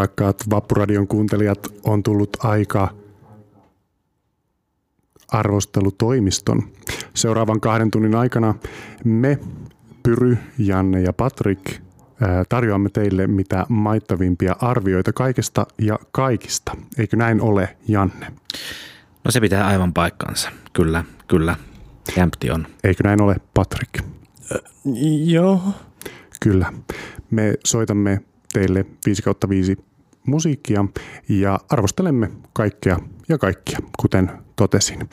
Rakkaat Vappuradion kuuntelijat, on tullut aika arvostelutoimiston. Seuraavan kahden tunnin aikana me, Pyry, Janne ja Patrik, tarjoamme teille mitä maittavimpia arvioita kaikesta ja kaikista. Eikö näin ole, Janne? No se pitää aivan paikkansa. Kyllä, kyllä. Jämpti on. Eikö näin ole, Patrik? Äh, joo. Kyllä. Me soitamme teille 5 kautta 5 musiikkia ja arvostelemme kaikkea ja kaikkia, kuten totesin.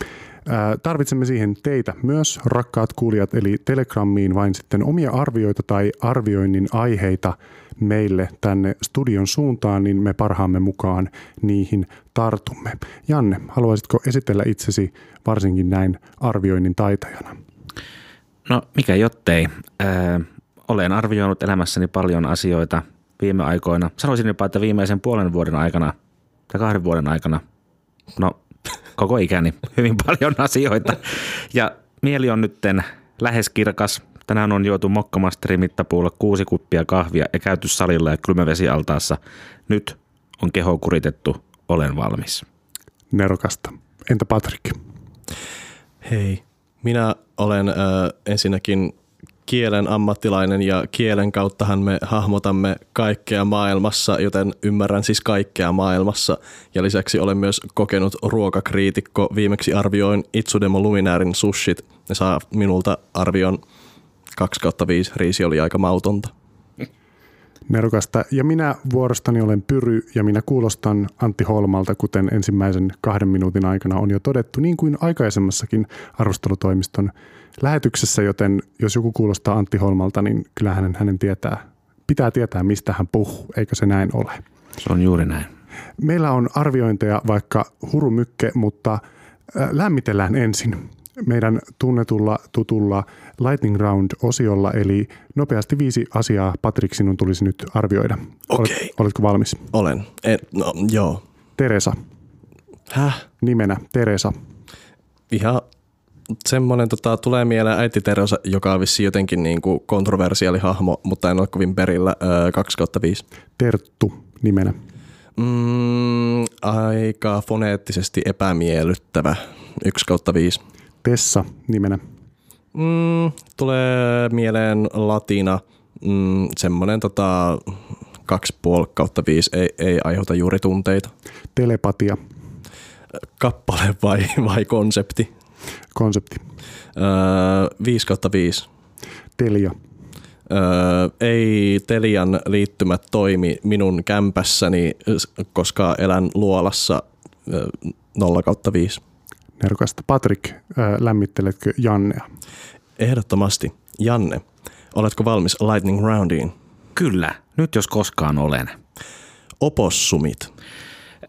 Tarvitsemme siihen teitä myös, rakkaat kuulijat, eli Telegrammiin vain sitten omia arvioita tai arvioinnin aiheita meille tänne studion suuntaan, niin me parhaamme mukaan niihin tartumme. Janne, haluaisitko esitellä itsesi varsinkin näin arvioinnin taitajana? No mikä jottei. Äh, olen arvioinut elämässäni paljon asioita viime aikoina. Sanoisin jopa, että viimeisen puolen vuoden aikana tai kahden vuoden aikana. No koko ikäni hyvin paljon asioita. Ja mieli on nytten lähes kirkas. Tänään on juotu Mokkamasteri mittapuulla kuusi kuppia kahvia ja käyty salilla ja kylmävesialtaassa. Nyt on keho kuritettu, olen valmis. Nerokasta. Entä Patrik? Hei, minä olen äh, ensinnäkin kielen ammattilainen ja kielen kauttahan me hahmotamme kaikkea maailmassa, joten ymmärrän siis kaikkea maailmassa. Ja lisäksi olen myös kokenut ruokakriitikko. Viimeksi arvioin Itsudemo Luminäärin sushit. Ne saa minulta arvion 2 kautta 5. Riisi oli aika mautonta. Nerokasta. Ja minä vuorostani olen Pyry ja minä kuulostan Antti Holmalta, kuten ensimmäisen kahden minuutin aikana on jo todettu, niin kuin aikaisemmassakin arvostelutoimiston lähetyksessä, joten jos joku kuulostaa Antti Holmalta, niin kyllä hänen, hänen tietää, pitää tietää, mistä hän puhuu, eikö se näin ole. Se on juuri näin. Meillä on arviointeja vaikka hurumykke, mutta lämmitellään ensin meidän tunnetulla tutulla Lightning Round-osiolla, eli nopeasti viisi asiaa Patrik sinun tulisi nyt arvioida. Okei. Okay. oletko valmis? Olen. Et, no, joo. Teresa. Häh? Nimenä Teresa. Ihan semmoinen tota, tulee mieleen äiti Teresa, joka on vissi jotenkin niin kuin kontroversiaali hahmo, mutta en ole kovin perillä. Öö, 2 kautta 5. Terttu nimenä. Mm, aika foneettisesti epämiellyttävä. 1 kautta 5. Tessa nimenä. Mm, tulee mieleen latina. Mm, semmoinen tota, 2,5 kautta 5 ei, ei aiheuta juuri tunteita. Telepatia. Kappale vai, vai konsepti? Konsepti. Öö, 5 kautta 5. Telia. Öö, ei Telian liittymät toimi minun kämpässäni, koska elän luolassa 0 kautta 5. Nerokasta. Patrik, lämmitteletkö Jannea? Ehdottomasti. Janne, oletko valmis Lightning Roundiin? Kyllä, nyt jos koskaan olen. Opossumit.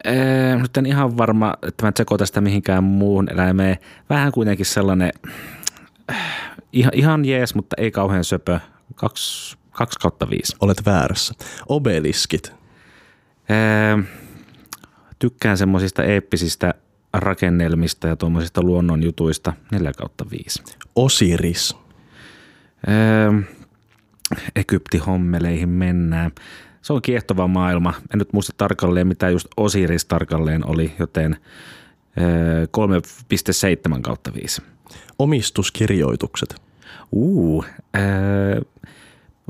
Ee, nyt en ihan varma, että mä tsekotan tästä mihinkään muuhun eläimeen. Vähän kuitenkin sellainen, äh, ihan, ihan jees, mutta ei kauhean söpö. 2 kautta 5. Olet väärässä. Obeliskit. Ee, tykkään semmoisista eeppisistä rakennelmista ja tuommoisista luonnonjutuista 4 kautta 5. Osiris. Ee, Egypti-hommeleihin mennään. Se on kiehtova maailma. En nyt muista tarkalleen, mitä just Osiris tarkalleen oli, joten 3,7 kautta 5. Omistuskirjoitukset. Uu,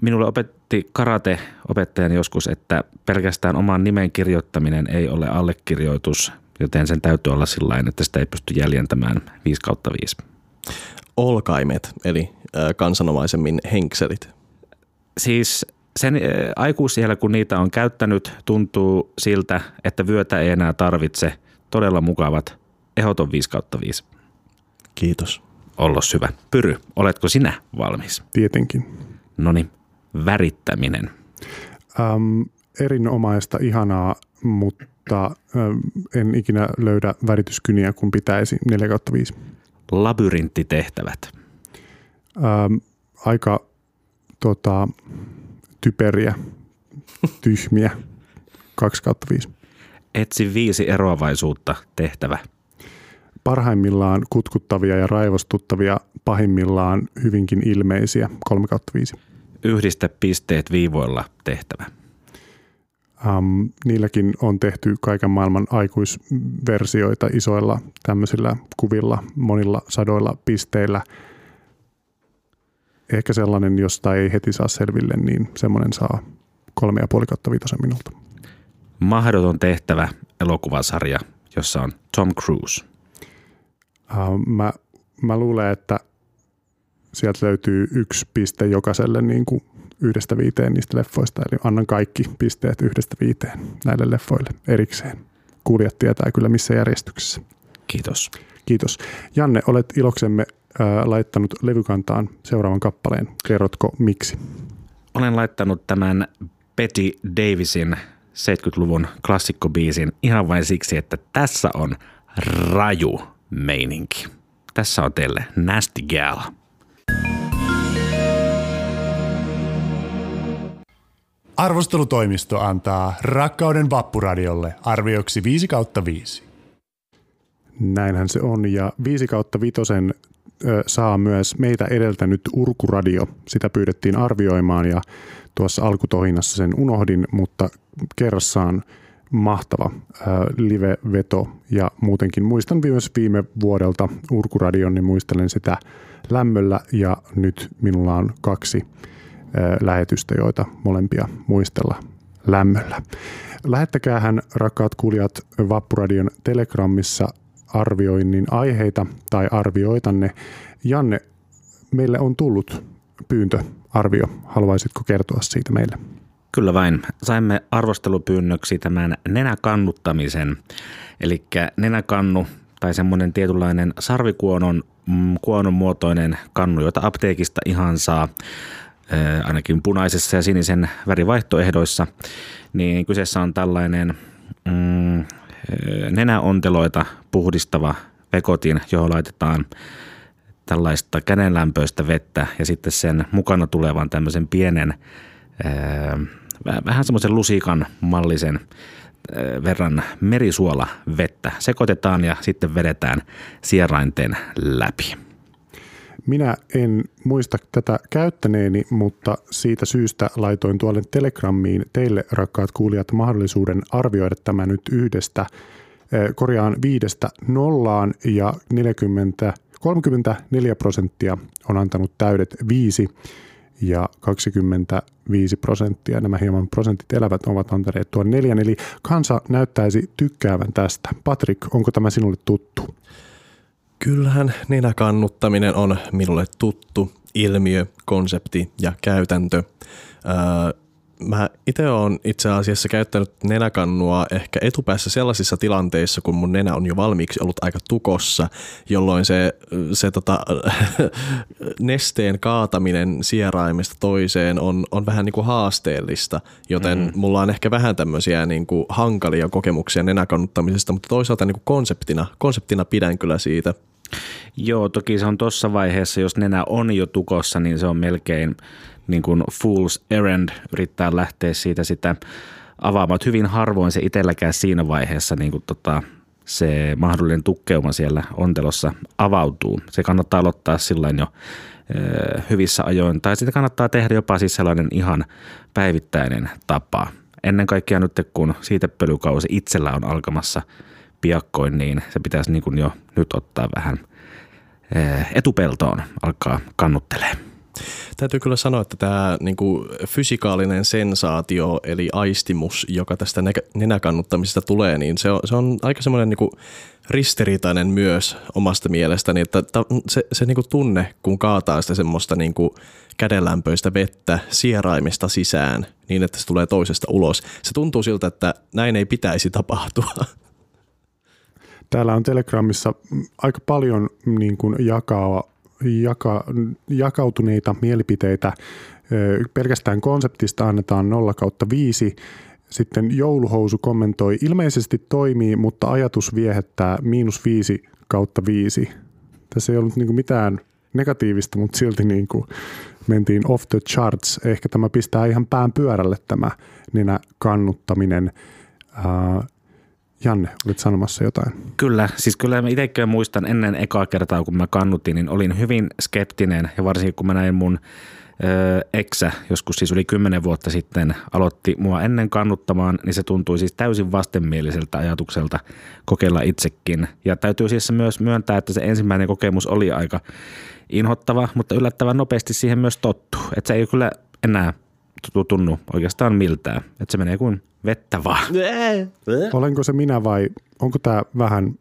minulle opetti karate-opettajani joskus, että pelkästään oman nimen kirjoittaminen ei ole allekirjoitus, joten sen täytyy olla sillä että sitä ei pysty jäljentämään 5 kautta 5. Olkaimet, eli kansanomaisemmin henkselit. Siis sen aikuisiellä, kun niitä on käyttänyt, tuntuu siltä, että vyötä ei enää tarvitse. Todella mukavat. Ehoton 5 kautta 5. Kiitos. Ollos hyvä. Pyry, oletko sinä valmis? Tietenkin. Noni, värittäminen. Ähm, erinomaista, ihanaa, mutta ähm, en ikinä löydä värityskyniä, kun pitäisi 4 kautta 5. Labyrinttitehtävät. Ähm, aika tota, typeriä, tyhmiä. 2 kautta 5. Etsi viisi eroavaisuutta tehtävä. Parhaimmillaan kutkuttavia ja raivostuttavia, pahimmillaan hyvinkin ilmeisiä. 3 kautta 5. Yhdistä pisteet viivoilla tehtävä. Um, niilläkin on tehty kaiken maailman aikuisversioita isoilla tämmöisillä kuvilla, monilla sadoilla pisteillä. Ehkä sellainen, josta ei heti saa selville, niin semmoinen saa kolme ja puoli kautta viitosen minulta. Mahdoton tehtävä elokuvasarja, jossa on Tom Cruise. Uh, mä, mä luulen, että sieltä löytyy yksi piste jokaiselle niin kuin yhdestä viiteen niistä leffoista, eli annan kaikki pisteet yhdestä viiteen näille leffoille erikseen. Kuulijat tietää kyllä missä järjestyksessä. Kiitos. Kiitos. Janne, olet iloksemme laittanut levykantaan seuraavan kappaleen. Kerrotko miksi? Olen laittanut tämän Betty Davisin 70-luvun klassikkobiisin ihan vain siksi, että tässä on raju meininki. Tässä on teille Nasty Gal. Arvostelutoimisto antaa Rakkauden vappuradiolle arvioksi 5 kautta 5. Näinhän se on ja 5 kautta vitosen saa myös meitä edeltänyt Urkuradio. Sitä pyydettiin arvioimaan ja tuossa alkutohinnassa sen unohdin, mutta kerrassaan mahtava live-veto ja muutenkin muistan myös viime vuodelta Urkuradion, niin muistelen sitä lämmöllä ja nyt minulla on kaksi lähetystä, joita molempia muistella lämmöllä. Lähettäkäähän rakkaat kuulijat Vappuradion Telegramissa arvioinnin aiheita tai arvioitanne. Janne, meille on tullut pyyntöarvio. Haluaisitko kertoa siitä meille? Kyllä vain. Saimme arvostelupyynnöksi tämän nenäkannuttamisen. Eli nenäkannu tai semmoinen tietynlainen sarvikuonon mm, kuonon muotoinen kannu, jota apteekista ihan saa ainakin punaisessa ja sinisen värivaihtoehdoissa, niin kyseessä on tällainen mm, nenäonteloita puhdistava vekotin, johon laitetaan tällaista kädenlämpöistä vettä ja sitten sen mukana tulevan tämmöisen pienen, vähän semmoisen lusikan mallisen verran merisuola vettä sekoitetaan ja sitten vedetään sierainten läpi. Minä en muista tätä käyttäneeni, mutta siitä syystä laitoin tuolle Telegrammiin teille, rakkaat kuulijat, mahdollisuuden arvioida tämä nyt yhdestä eh, korjaan viidestä nollaan ja 40, 34 prosenttia on antanut täydet viisi ja 25 prosenttia, nämä hieman prosentit elävät, ovat antaneet tuon neljän. Eli kansa näyttäisi tykkäävän tästä. Patrik, onko tämä sinulle tuttu? Kyllähän nenäkannuttaminen on minulle tuttu ilmiö, konsepti ja käytäntö. Öö, mä itse olen itse asiassa käyttänyt nenäkannua ehkä etupäässä sellaisissa tilanteissa, kun mun nenä on jo valmiiksi ollut aika tukossa, jolloin se, se tota, nesteen kaataminen sieraimesta toiseen on, on vähän niin kuin haasteellista, joten mm. mulla on ehkä vähän tämmöisiä niin kuin hankalia kokemuksia nenäkannuttamisesta, mutta toisaalta niin kuin konseptina, konseptina pidän kyllä siitä. Joo, toki se on tuossa vaiheessa, jos nenä on jo tukossa, niin se on melkein niin kuin fool's errand yrittää lähteä siitä sitä avaamaan. Hyvin harvoin se itselläkään siinä vaiheessa niin kuin tota, se mahdollinen tukkeuma siellä ontelossa avautuu. Se kannattaa aloittaa sillä jo ö, hyvissä ajoin, tai sitä kannattaa tehdä jopa siis sellainen ihan päivittäinen tapa. Ennen kaikkea nyt, kun siitä pölykausi itsellä on alkamassa piakkoin, niin se pitäisi niin kuin jo nyt ottaa vähän etupeltoon, alkaa kannuttelee. Täytyy kyllä sanoa, että tämä niin kuin fysikaalinen sensaatio, eli aistimus, joka tästä nenäkannuttamisesta tulee, niin se on, se on aika semmoinen niin ristiriitainen myös omasta mielestäni, että se, se niin kuin tunne, kun kaataa sitä semmoista niin kuin kädenlämpöistä vettä sieraimesta sisään niin, että se tulee toisesta ulos. Se tuntuu siltä, että näin ei pitäisi tapahtua. Täällä on Telegramissa aika paljon niin kuin jakaa jaka, jakautuneita mielipiteitä. Pelkästään konseptista annetaan 0 kautta 5. Sitten jouluhousu kommentoi, ilmeisesti toimii, mutta ajatus viehättää miinus 5 kautta 5. Tässä ei ollut niin mitään negatiivista, mutta silti niin kuin mentiin off the charts. Ehkä tämä pistää ihan pään pyörälle tämä nenä kannuttaminen. Janne, olit sanomassa jotain. Kyllä, siis kyllä mä itsekään muistan ennen ekaa kertaa, kun mä kannutin, niin olin hyvin skeptinen ja varsinkin kun mä näin mun eksä, joskus siis yli kymmenen vuotta sitten, aloitti mua ennen kannuttamaan, niin se tuntui siis täysin vastenmieliseltä ajatukselta kokeilla itsekin. Ja täytyy siis myös myöntää, että se ensimmäinen kokemus oli aika inhottava, mutta yllättävän nopeasti siihen myös tottuu. Että se ei kyllä enää tunnu oikeastaan miltään. Että se menee kuin vettä vaan. Olenko se minä vai onko tämä vähän,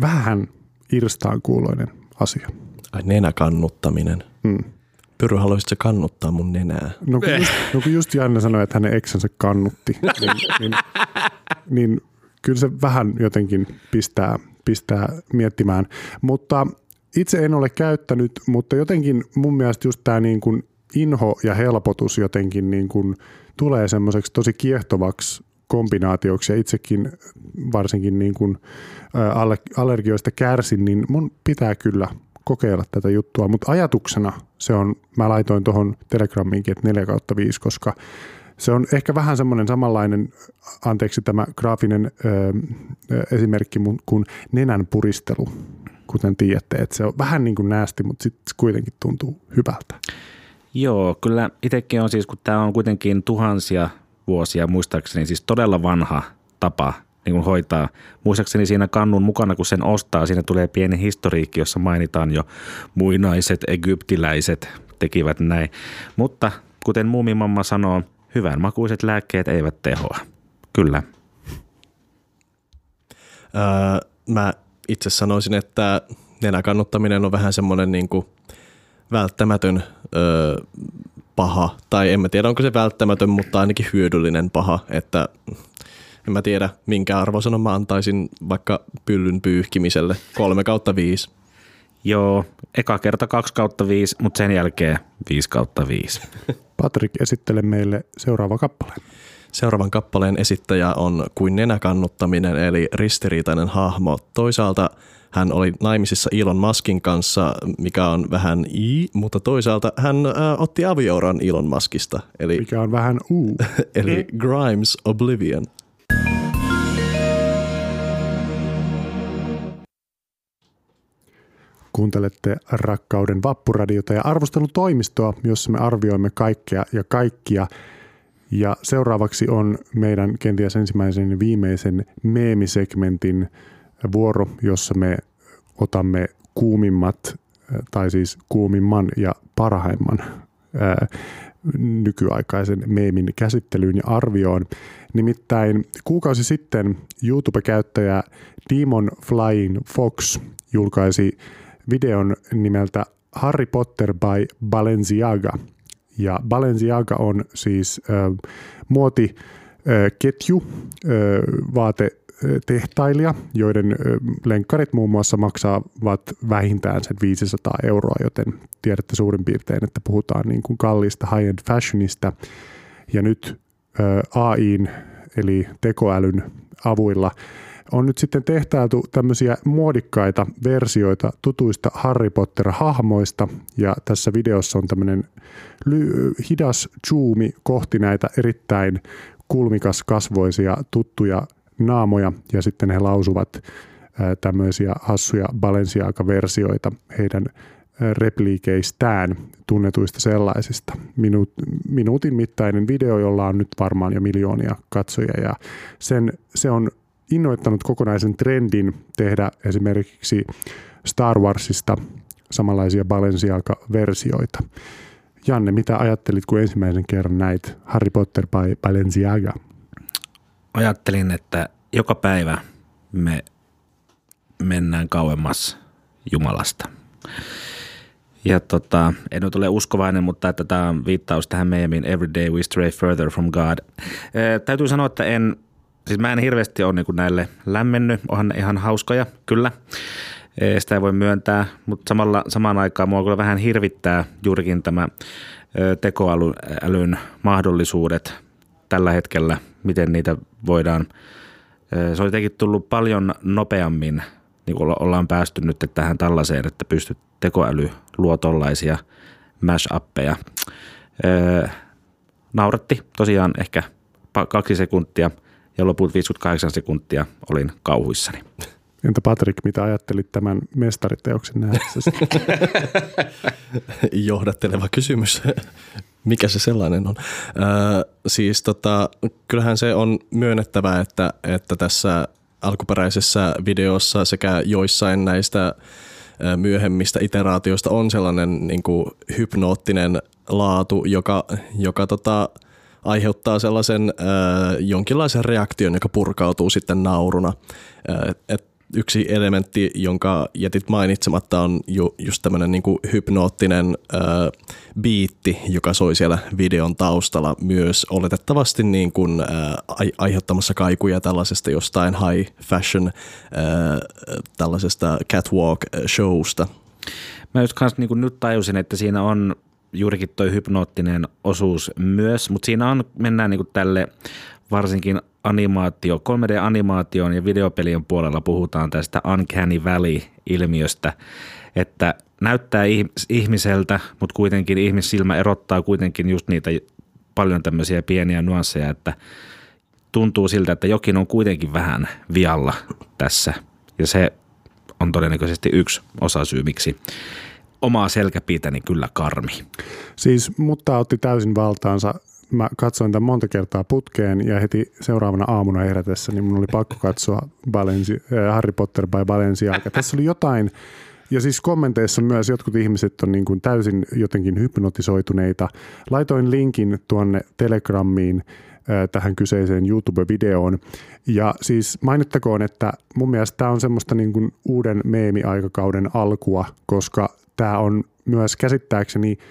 vähän irstaan kuuloinen asia? Ai nenäkannuttaminen. Hmm. Pyry, haluaisitko kannuttaa mun nenää? No kun, just, no kun just Janne sanoi, että hänen eksänsä kannutti, niin, niin, niin kyllä se vähän jotenkin pistää, pistää miettimään. Mutta itse en ole käyttänyt, mutta jotenkin mun mielestä just tämä niin kuin inho ja helpotus jotenkin niin kuin tulee semmoiseksi tosi kiehtovaksi kombinaatioksi. Ja itsekin varsinkin niin kuin allergioista kärsin, niin mun pitää kyllä kokeilla tätä juttua, mutta ajatuksena se on, mä laitoin tuohon Telegramiinkin, että 4 kautta 5, koska se on ehkä vähän semmoinen samanlainen, anteeksi tämä graafinen ö, esimerkki kuin nenän puristelu, kuten tiedätte, että se on vähän niin kuin näästi, mutta sitten kuitenkin tuntuu hyvältä. Joo, kyllä itsekin on siis, kun tämä on kuitenkin tuhansia vuosia muistaakseni, siis todella vanha tapa niin kuin hoitaa. Muistaakseni siinä kannun mukana, kun sen ostaa, siinä tulee pieni historiikki, jossa mainitaan jo muinaiset egyptiläiset tekivät näin. Mutta kuten muumimamma sanoo, hyvän makuiset lääkkeet eivät tehoa. Kyllä. Öö, mä itse sanoisin, että nenäkannuttaminen on vähän semmoinen niin kuin välttämätön öö, paha, tai en mä tiedä onko se välttämätön, mutta ainakin hyödyllinen paha, että en mä tiedä minkä arvosanon mä antaisin vaikka pyllyn pyyhkimiselle, kolme kautta viisi. Joo, eka kerta 2 kautta 5, mutta sen jälkeen 5 kautta 5. Patrik, esittele meille seuraava kappale. Seuraavan kappaleen esittäjä on kuin nenäkannuttaminen, eli ristiriitainen hahmo. Toisaalta hän oli naimisissa Elon Muskin kanssa, mikä on vähän i, mutta toisaalta hän äh, otti avioran Elon Muskista. Eli, mikä on vähän u. eli Grimes Oblivion. Kuuntelette Rakkauden vappuradiota ja arvostelutoimistoa, jossa me arvioimme kaikkea ja kaikkia. Ja seuraavaksi on meidän kenties ensimmäisen viimeisen meemisegmentin vuoro, jossa me otamme kuumimmat, tai siis kuumimman ja parhaimman ää, nykyaikaisen meemin käsittelyyn ja arvioon. Nimittäin kuukausi sitten YouTube-käyttäjä Demon Flying Fox julkaisi videon nimeltä Harry Potter by Balenciaga. Ja Balenciaga on siis äh, muotiketju, äh, vaatetehtailija, joiden lenkkarit muun muassa maksavat vähintään sen 500 euroa, joten tiedätte suurin piirtein, että puhutaan niin kuin kalliista high-end fashionista. Ja nyt AIin eli tekoälyn avuilla on nyt sitten tehtailtu tämmöisiä muodikkaita versioita tutuista Harry Potter-hahmoista ja tässä videossa on tämmöinen ly- hidas zoomi kohti näitä erittäin kulmikas kasvoisia tuttuja naamoja ja sitten he lausuvat tämmöisiä hassuja Balenciaga-versioita heidän repliikeistään, tunnetuista sellaisista. Minuut, minuutin mittainen video, jolla on nyt varmaan jo miljoonia katsojia ja sen, se on innoittanut kokonaisen trendin tehdä esimerkiksi Star Warsista samanlaisia Balenciaga-versioita. Janne, mitä ajattelit, kun ensimmäisen kerran näit Harry Potter by Balenciaga? Ajattelin, että joka päivä me mennään kauemmas Jumalasta. Ja tota, en nyt ole uskovainen, mutta että tämä on viittaus tähän meidän Every day we stray further from God. Ee, täytyy sanoa, että en Siis mä en hirveästi ole niin näille lämmennyt, onhan ne ihan hauskoja, kyllä. Sitä ei voi myöntää, mutta samalla, samaan aikaan mua kyllä vähän hirvittää juurikin tämä tekoälyn mahdollisuudet tällä hetkellä, miten niitä voidaan. Se on jotenkin tullut paljon nopeammin, niin kuin ollaan päästy nyt tähän tällaiseen, että pystyt tekoäly luo tollaisia mash-appeja. Nauratti tosiaan ehkä kaksi sekuntia – ja loput 58 sekuntia olin kauhuissani. Entä Patrick, mitä ajattelit tämän mestariteoksen nähdessäsi? Johdatteleva kysymys. Mikä se sellainen on? Öö, siis tota, kyllähän se on myönnettävää, että, että tässä alkuperäisessä videossa sekä joissain näistä myöhemmistä iteraatioista on sellainen niin kuin hypnoottinen laatu, joka, joka tota, aiheuttaa sellaisen äh, jonkinlaisen reaktion, joka purkautuu sitten nauruna. Et yksi elementti, jonka jätit mainitsematta, on ju, just tämmöinen niin hypnoottinen äh, biitti, joka soi siellä videon taustalla myös oletettavasti niin kuin, äh, aiheuttamassa kaikuja tällaisesta jostain high fashion äh, tällaisesta catwalk-showsta. Mä just kanssa niin nyt tajusin, että siinä on juurikin toi hypnoottinen osuus myös, mutta siinä on, mennään niin tälle varsinkin animaatio, 3D-animaation ja videopelien puolella puhutaan tästä Uncanny Valley-ilmiöstä, että näyttää ihmiseltä, mutta kuitenkin ihmissilmä erottaa kuitenkin just niitä paljon tämmöisiä pieniä nuansseja, että tuntuu siltä, että jokin on kuitenkin vähän vialla tässä. Ja se on todennäköisesti yksi osasyy, miksi omaa selkäpiitäni kyllä karmi. Siis mutta otti täysin valtaansa mä katsoin tämän monta kertaa putkeen ja heti seuraavana aamuna herätessä, niin mun oli pakko katsoa Balensi, äh, Harry Potter by Balenciaga. Tässä oli jotain, ja siis kommenteissa myös jotkut ihmiset on niin kuin täysin jotenkin hypnotisoituneita. Laitoin linkin tuonne Telegrammiin äh, tähän kyseiseen YouTube-videoon. Ja siis mainittakoon, että mun mielestä tämä on semmoista niin kuin uuden meemiaikakauden alkua, koska tämä on myös käsittääkseni –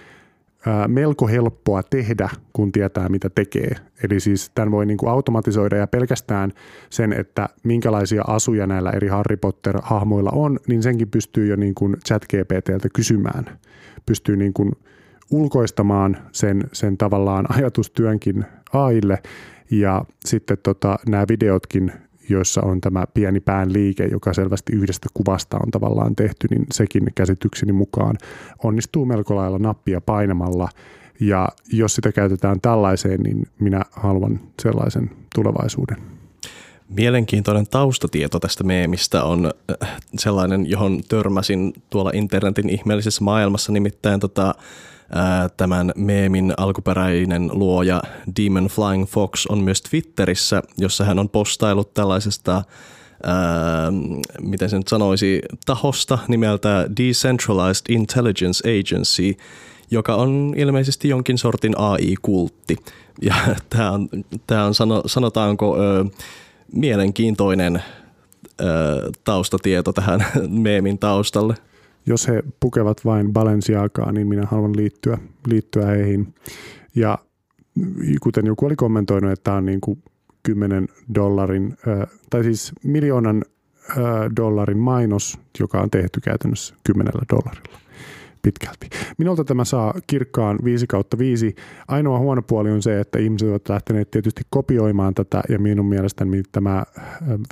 melko helppoa tehdä, kun tietää mitä tekee. Eli siis tämän voi niin kuin automatisoida ja pelkästään sen, että minkälaisia asuja näillä eri Harry Potter-hahmoilla on, niin senkin pystyy jo niin kuin chat GPTltä kysymään. Pystyy niin kuin ulkoistamaan sen, sen tavallaan ajatustyönkin AIlle ja sitten tota, nämä videotkin joissa on tämä pieni pään liike, joka selvästi yhdestä kuvasta on tavallaan tehty, niin sekin käsitykseni mukaan onnistuu melko lailla nappia painamalla. Ja jos sitä käytetään tällaiseen, niin minä haluan sellaisen tulevaisuuden. Mielenkiintoinen taustatieto tästä meemistä on äh, sellainen, johon törmäsin tuolla internetin ihmeellisessä maailmassa, nimittäin tota, tämän meemin alkuperäinen luoja Demon Flying Fox on myös Twitterissä, jossa hän on postailut tällaisesta Ää, miten sen sanoisi, tahosta nimeltä Decentralized Intelligence Agency, joka on ilmeisesti jonkin sortin AI-kultti. Ja tämä on, tää on sano, sanotaanko ö, mielenkiintoinen ö, taustatieto tähän meemin taustalle jos he pukevat vain Balenciagaa, niin minä haluan liittyä, liittyä heihin. Ja kuten joku oli kommentoinut, että tämä on niin kuin 10 dollarin, tai siis miljoonan dollarin mainos, joka on tehty käytännössä 10 dollarilla pitkälti. Minulta tämä saa kirkkaan 5 kautta 5. Ainoa huono puoli on se, että ihmiset ovat lähteneet tietysti kopioimaan tätä, ja minun mielestäni tämä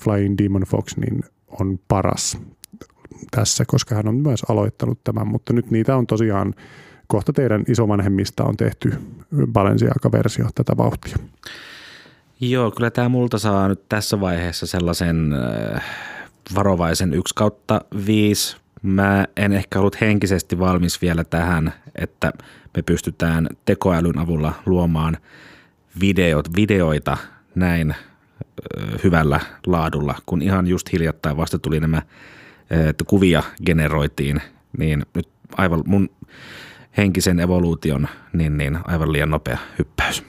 Flying Demon Fox niin on paras tässä, koska hän on myös aloittanut tämän, mutta nyt niitä on tosiaan kohta teidän isovanhemmista on tehty Balenciaga-versio tätä vauhtia. Joo, kyllä tämä multa saa nyt tässä vaiheessa sellaisen äh, varovaisen 1 kautta 5. Mä en ehkä ollut henkisesti valmis vielä tähän, että me pystytään tekoälyn avulla luomaan videot, videoita näin hyvällä laadulla, kun ihan just hiljattain vasta tuli nämä että kuvia generoitiin, niin nyt aivan mun henkisen evoluution, niin, niin aivan liian nopea hyppäys.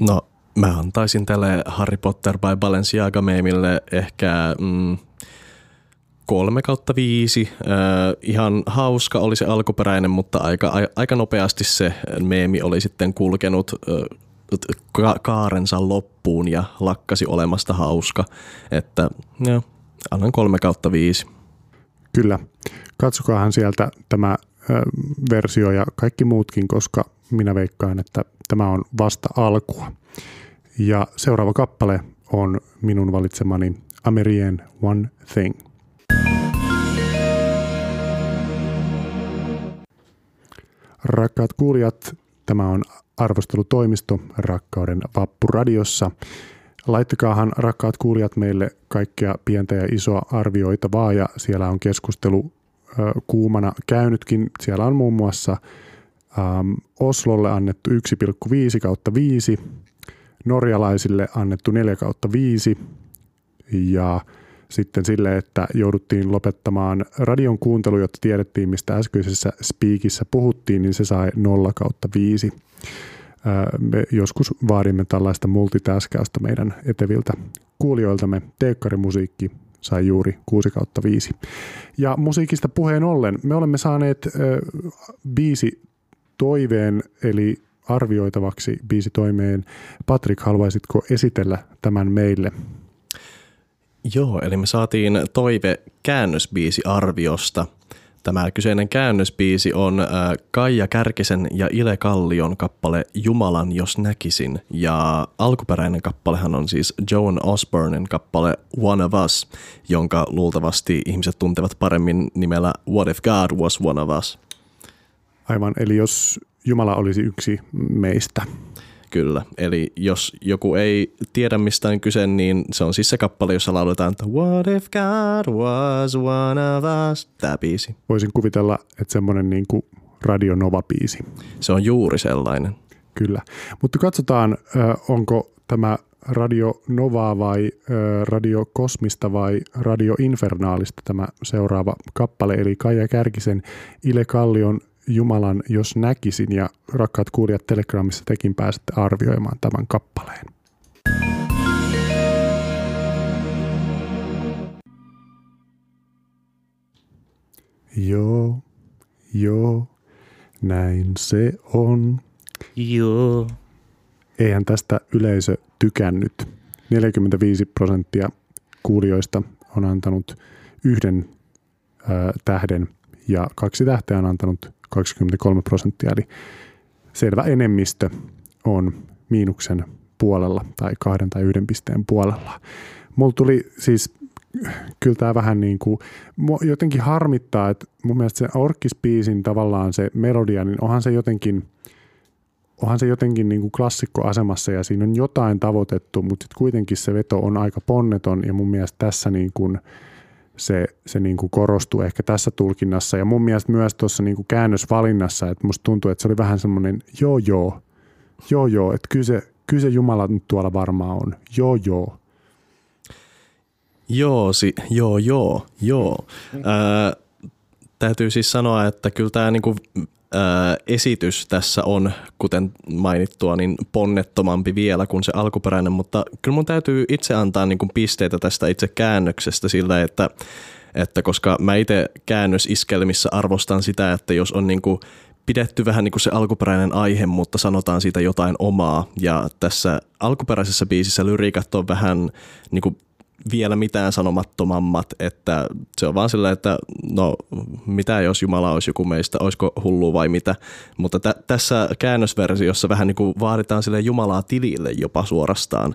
No, mä antaisin tälle Harry Potter by Balenciaga meemille ehkä mm, kolme kautta viisi. Ihan hauska oli se alkuperäinen, mutta aika, aika nopeasti se meemi oli sitten kulkenut ka- kaarensa loppuun ja lakkasi olemasta hauska. Että joo, annan kolme kautta viisi. Kyllä. Katsokaahan sieltä tämä versio ja kaikki muutkin, koska minä veikkaan, että tämä on vasta alkua. Ja seuraava kappale on minun valitsemani Amerien One Thing. Rakkaat kuulijat, tämä on arvostelutoimisto Rakkauden Vappuradiossa. Laittakaahan rakkaat kuulijat meille kaikkea pientä ja isoa arvioitavaa ja siellä on keskustelu kuumana käynytkin. Siellä on muun muassa äm, Oslolle annettu 1,5 kautta 5, norjalaisille annettu 4 kautta 5 ja sitten sille, että jouduttiin lopettamaan radion kuuntelu, jotta tiedettiin, mistä äskeisessä speakissä puhuttiin, niin se sai 0 kautta 5 me joskus vaadimme tällaista multitaskausta meidän eteviltä kuulijoiltamme. Teekkarimusiikki sai juuri 6 kautta 5. Ja musiikista puheen ollen, me olemme saaneet biisi toiveen, eli arvioitavaksi biisi toimeen. Patrik, haluaisitko esitellä tämän meille? Joo, eli me saatiin toive käännösbiisi arviosta – Tämä kyseinen käännösbiisi on äh, Kaija Kärkisen ja Ile Kallion kappale Jumalan jos näkisin. Ja alkuperäinen kappalehan on siis Joan Osbornen kappale One of Us, jonka luultavasti ihmiset tuntevat paremmin nimellä What if God was one of us. Aivan, eli jos Jumala olisi yksi meistä. Kyllä, eli jos joku ei tiedä mistä on kyse, niin se on siis se kappale, jossa lauletaan, että What if God was one of us, tämä biisi. Voisin kuvitella, että semmoinen niin kuin Radio Nova-biisi. Se on juuri sellainen. Kyllä, mutta katsotaan, onko tämä Radio Novaa vai Radio Kosmista vai Radio Infernaalista tämä seuraava kappale, eli Kaija Kärkisen Ile Kallion Jumalan, jos näkisin, ja rakkaat kuulijat Telegramissa tekin pääsette arvioimaan tämän kappaleen. Joo, joo, näin se on. Joo. Eihän tästä yleisö tykännyt. 45 prosenttia kuulijoista on antanut yhden ö, tähden ja kaksi tähteä on antanut 23 prosenttia, eli selvä enemmistö on miinuksen puolella tai kahden tai yhden pisteen puolella. Mulla tuli siis kyllä tämä vähän niin kuin, jotenkin harmittaa, että mun mielestä se orkkispiisin tavallaan se melodia, niin onhan se jotenkin, onhan se jotenkin niin kuin klassikkoasemassa ja siinä on jotain tavoitettu, mutta sitten kuitenkin se veto on aika ponneton ja mun mielestä tässä niin kuin, se, se niin kuin korostuu ehkä tässä tulkinnassa. Ja mun mielestä myös tuossa niin kuin käännösvalinnassa, että musta tuntuu, että se oli vähän semmoinen joo joo, joo joo, että kyllä se, kyllä se Jumala nyt tuolla varmaan on, joo joo. Joo, si, joo, joo, joo. Ää, täytyy siis sanoa, että kyllä tämä niinku esitys tässä on, kuten mainittua, niin ponnettomampi vielä kuin se alkuperäinen, mutta kyllä mun täytyy itse antaa niin kuin pisteitä tästä itse käännöksestä sillä, että, että koska mä itse käännösiskelmissä arvostan sitä, että jos on niin kuin pidetty vähän niin kuin se alkuperäinen aihe, mutta sanotaan siitä jotain omaa. Ja tässä alkuperäisessä biisissä lyriikat on vähän niin kuin vielä mitään sanomattomammat, että se on vaan sillä, että no mitä jos Jumala olisi joku meistä, olisiko hullu vai mitä, mutta tä- tässä käännösversiossa vähän niin kuin vaaditaan sille Jumalaa tilille jopa suorastaan,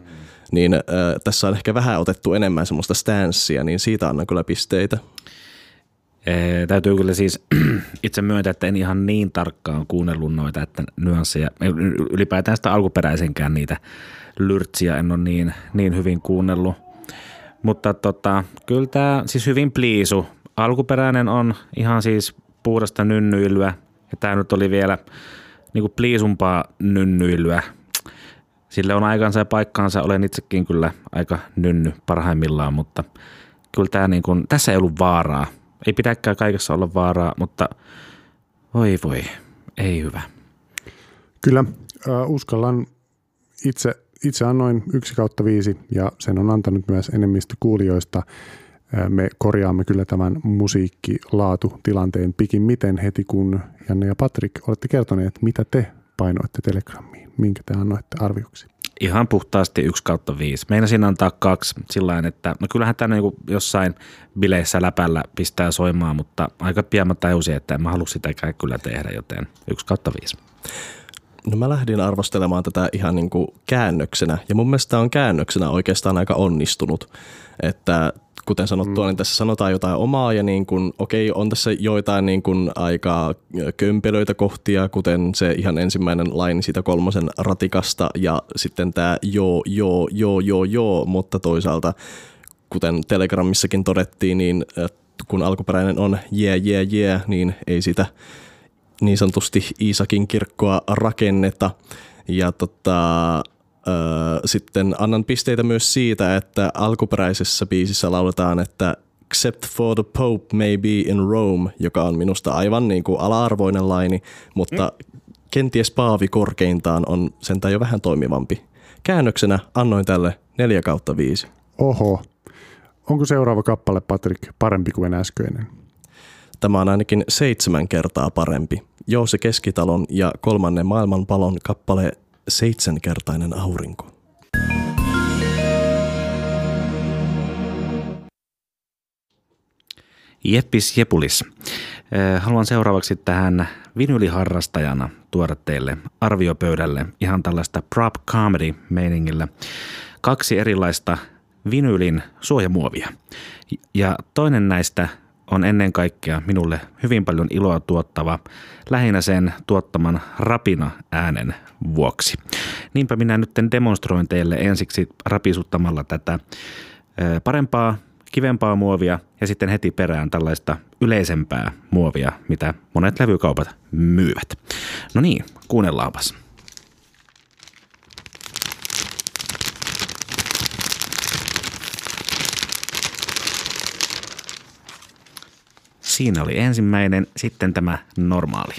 niin äh, tässä on ehkä vähän otettu enemmän semmoista stanssia, niin siitä annan kyllä pisteitä. Ee, täytyy kyllä siis itse myöntää, että en ihan niin tarkkaan kuunnellut noita, että nyansseja, ylipäätään sitä alkuperäisenkään niitä lyrtsiä en ole niin, niin hyvin kuunnellut. Mutta tota, kyllä tämä siis hyvin pliisu. Alkuperäinen on ihan siis puhdasta nynnyilyä ja tämä nyt oli vielä niinku pliisumpaa nynnyilyä. Sille on aikansa ja paikkaansa, olen itsekin kyllä aika nynny parhaimmillaan, mutta kyllä tämä niinku, tässä ei ollut vaaraa. Ei pidäkään kaikessa olla vaaraa, mutta voi voi, ei hyvä. Kyllä, äh, uskallan itse itse annoin 1 kautta 5 ja sen on antanut myös enemmistö kuulijoista. Me korjaamme kyllä tämän musiikkilaatutilanteen pikin miten heti, kun Janne ja Patrik olette kertoneet, mitä te painoitte Telegrammiin, minkä te annoitte arvioksi. Ihan puhtaasti 1 kautta 5. Meinasin antaa kaksi sillä että no kyllähän tämä niin jossain bileissä läpällä pistää soimaan, mutta aika pian mä tajusin, että en mä halua sitäkään kyllä tehdä, joten 1 kautta 5. No mä lähdin arvostelemaan tätä ihan niin kuin käännöksenä ja mun mielestä on käännöksenä oikeastaan aika onnistunut. Että kuten sanottua, mm. niin tässä sanotaan jotain omaa ja niin kuin, okei, on tässä joitain niin kuin aika kömpelöitä kohtia, kuten se ihan ensimmäinen laini siitä kolmosen ratikasta ja sitten tämä joo, joo, joo, joo, joo, mutta toisaalta kuten Telegrammissakin todettiin, niin kun alkuperäinen on yeah, yeah, yeah, niin ei sitä niin sanotusti Iisakin kirkkoa rakenneta. Ja tota, sitten annan pisteitä myös siitä, että alkuperäisessä biisissä lauletaan, että Except for the Pope may be in Rome, joka on minusta aivan niin kuin ala-arvoinen laini, mutta mm. kenties Paavi korkeintaan on sentään jo vähän toimivampi. Käännöksenä annoin tälle 4 kautta 5. Oho. Onko seuraava kappale, Patrick, parempi kuin äskeinen? Tämä on ainakin seitsemän kertaa parempi. Jouse Keskitalon ja kolmannen maailmanpalon kappale Seitsemänkertainen aurinko. Jeppis Jepulis. Haluan seuraavaksi tähän vinyliharrastajana tuoda teille arviopöydälle ihan tällaista prop comedy meiningillä kaksi erilaista vinylin suojamuovia. Ja toinen näistä on ennen kaikkea minulle hyvin paljon iloa tuottava, lähinnä sen tuottaman rapina äänen vuoksi. Niinpä minä nyt demonstroin teille ensiksi rapisuttamalla tätä parempaa, kivempaa muovia ja sitten heti perään tällaista yleisempää muovia, mitä monet levykaupat myyvät. No niin, kuunnellaanpas. Siinä oli ensimmäinen, sitten tämä normaali.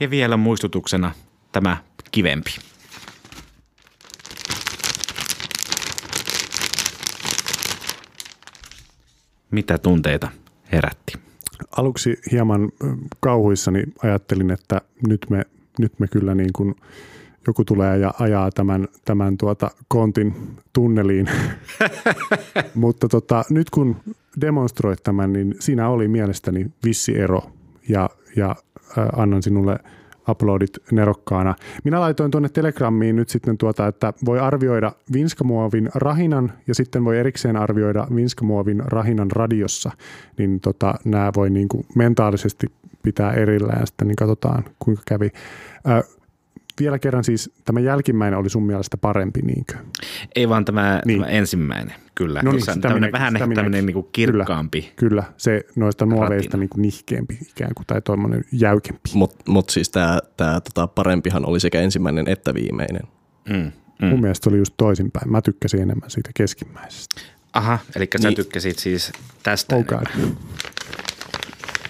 Ja vielä muistutuksena tämä kivempi. Mitä tunteita herätti? Aluksi hieman kauhuissani ajattelin, että nyt me, nyt me kyllä niin kuin – joku tulee ja ajaa tämän, tämän tuota kontin tunneliin. Mutta tota, nyt kun demonstroit tämän, niin siinä oli mielestäni vissi ero ja, ja äh, annan sinulle uploadit nerokkaana. Minä laitoin tuonne Telegrammiin nyt sitten tuota, että voi arvioida Vinskamuovin rahinan ja sitten voi erikseen arvioida Vinskamuovin rahinan radiossa, niin tota, nämä voi niin kuin mentaalisesti pitää erillään sitten, niin katsotaan kuinka kävi. Vielä kerran siis tämä jälkimmäinen oli sun mielestä parempi, niinkö? Ei vaan tämä, niin. tämä ensimmäinen, kyllä. No niin, tämä tämmöinen, vähän ehkä tämmöinen niin kuin kirkkaampi. Kyllä, kyllä, se noista nuoveista niin kuin nihkeämpi ikään kuin, tai tuommoinen jäykempi. Mutta mut siis tämä, tämä tota parempihan oli sekä ensimmäinen että viimeinen. Mm, mm. Mun mielestä oli just toisinpäin. Mä tykkäsin enemmän siitä keskimmäisestä. Aha, eli sä niin. tykkäsit siis tästä okay.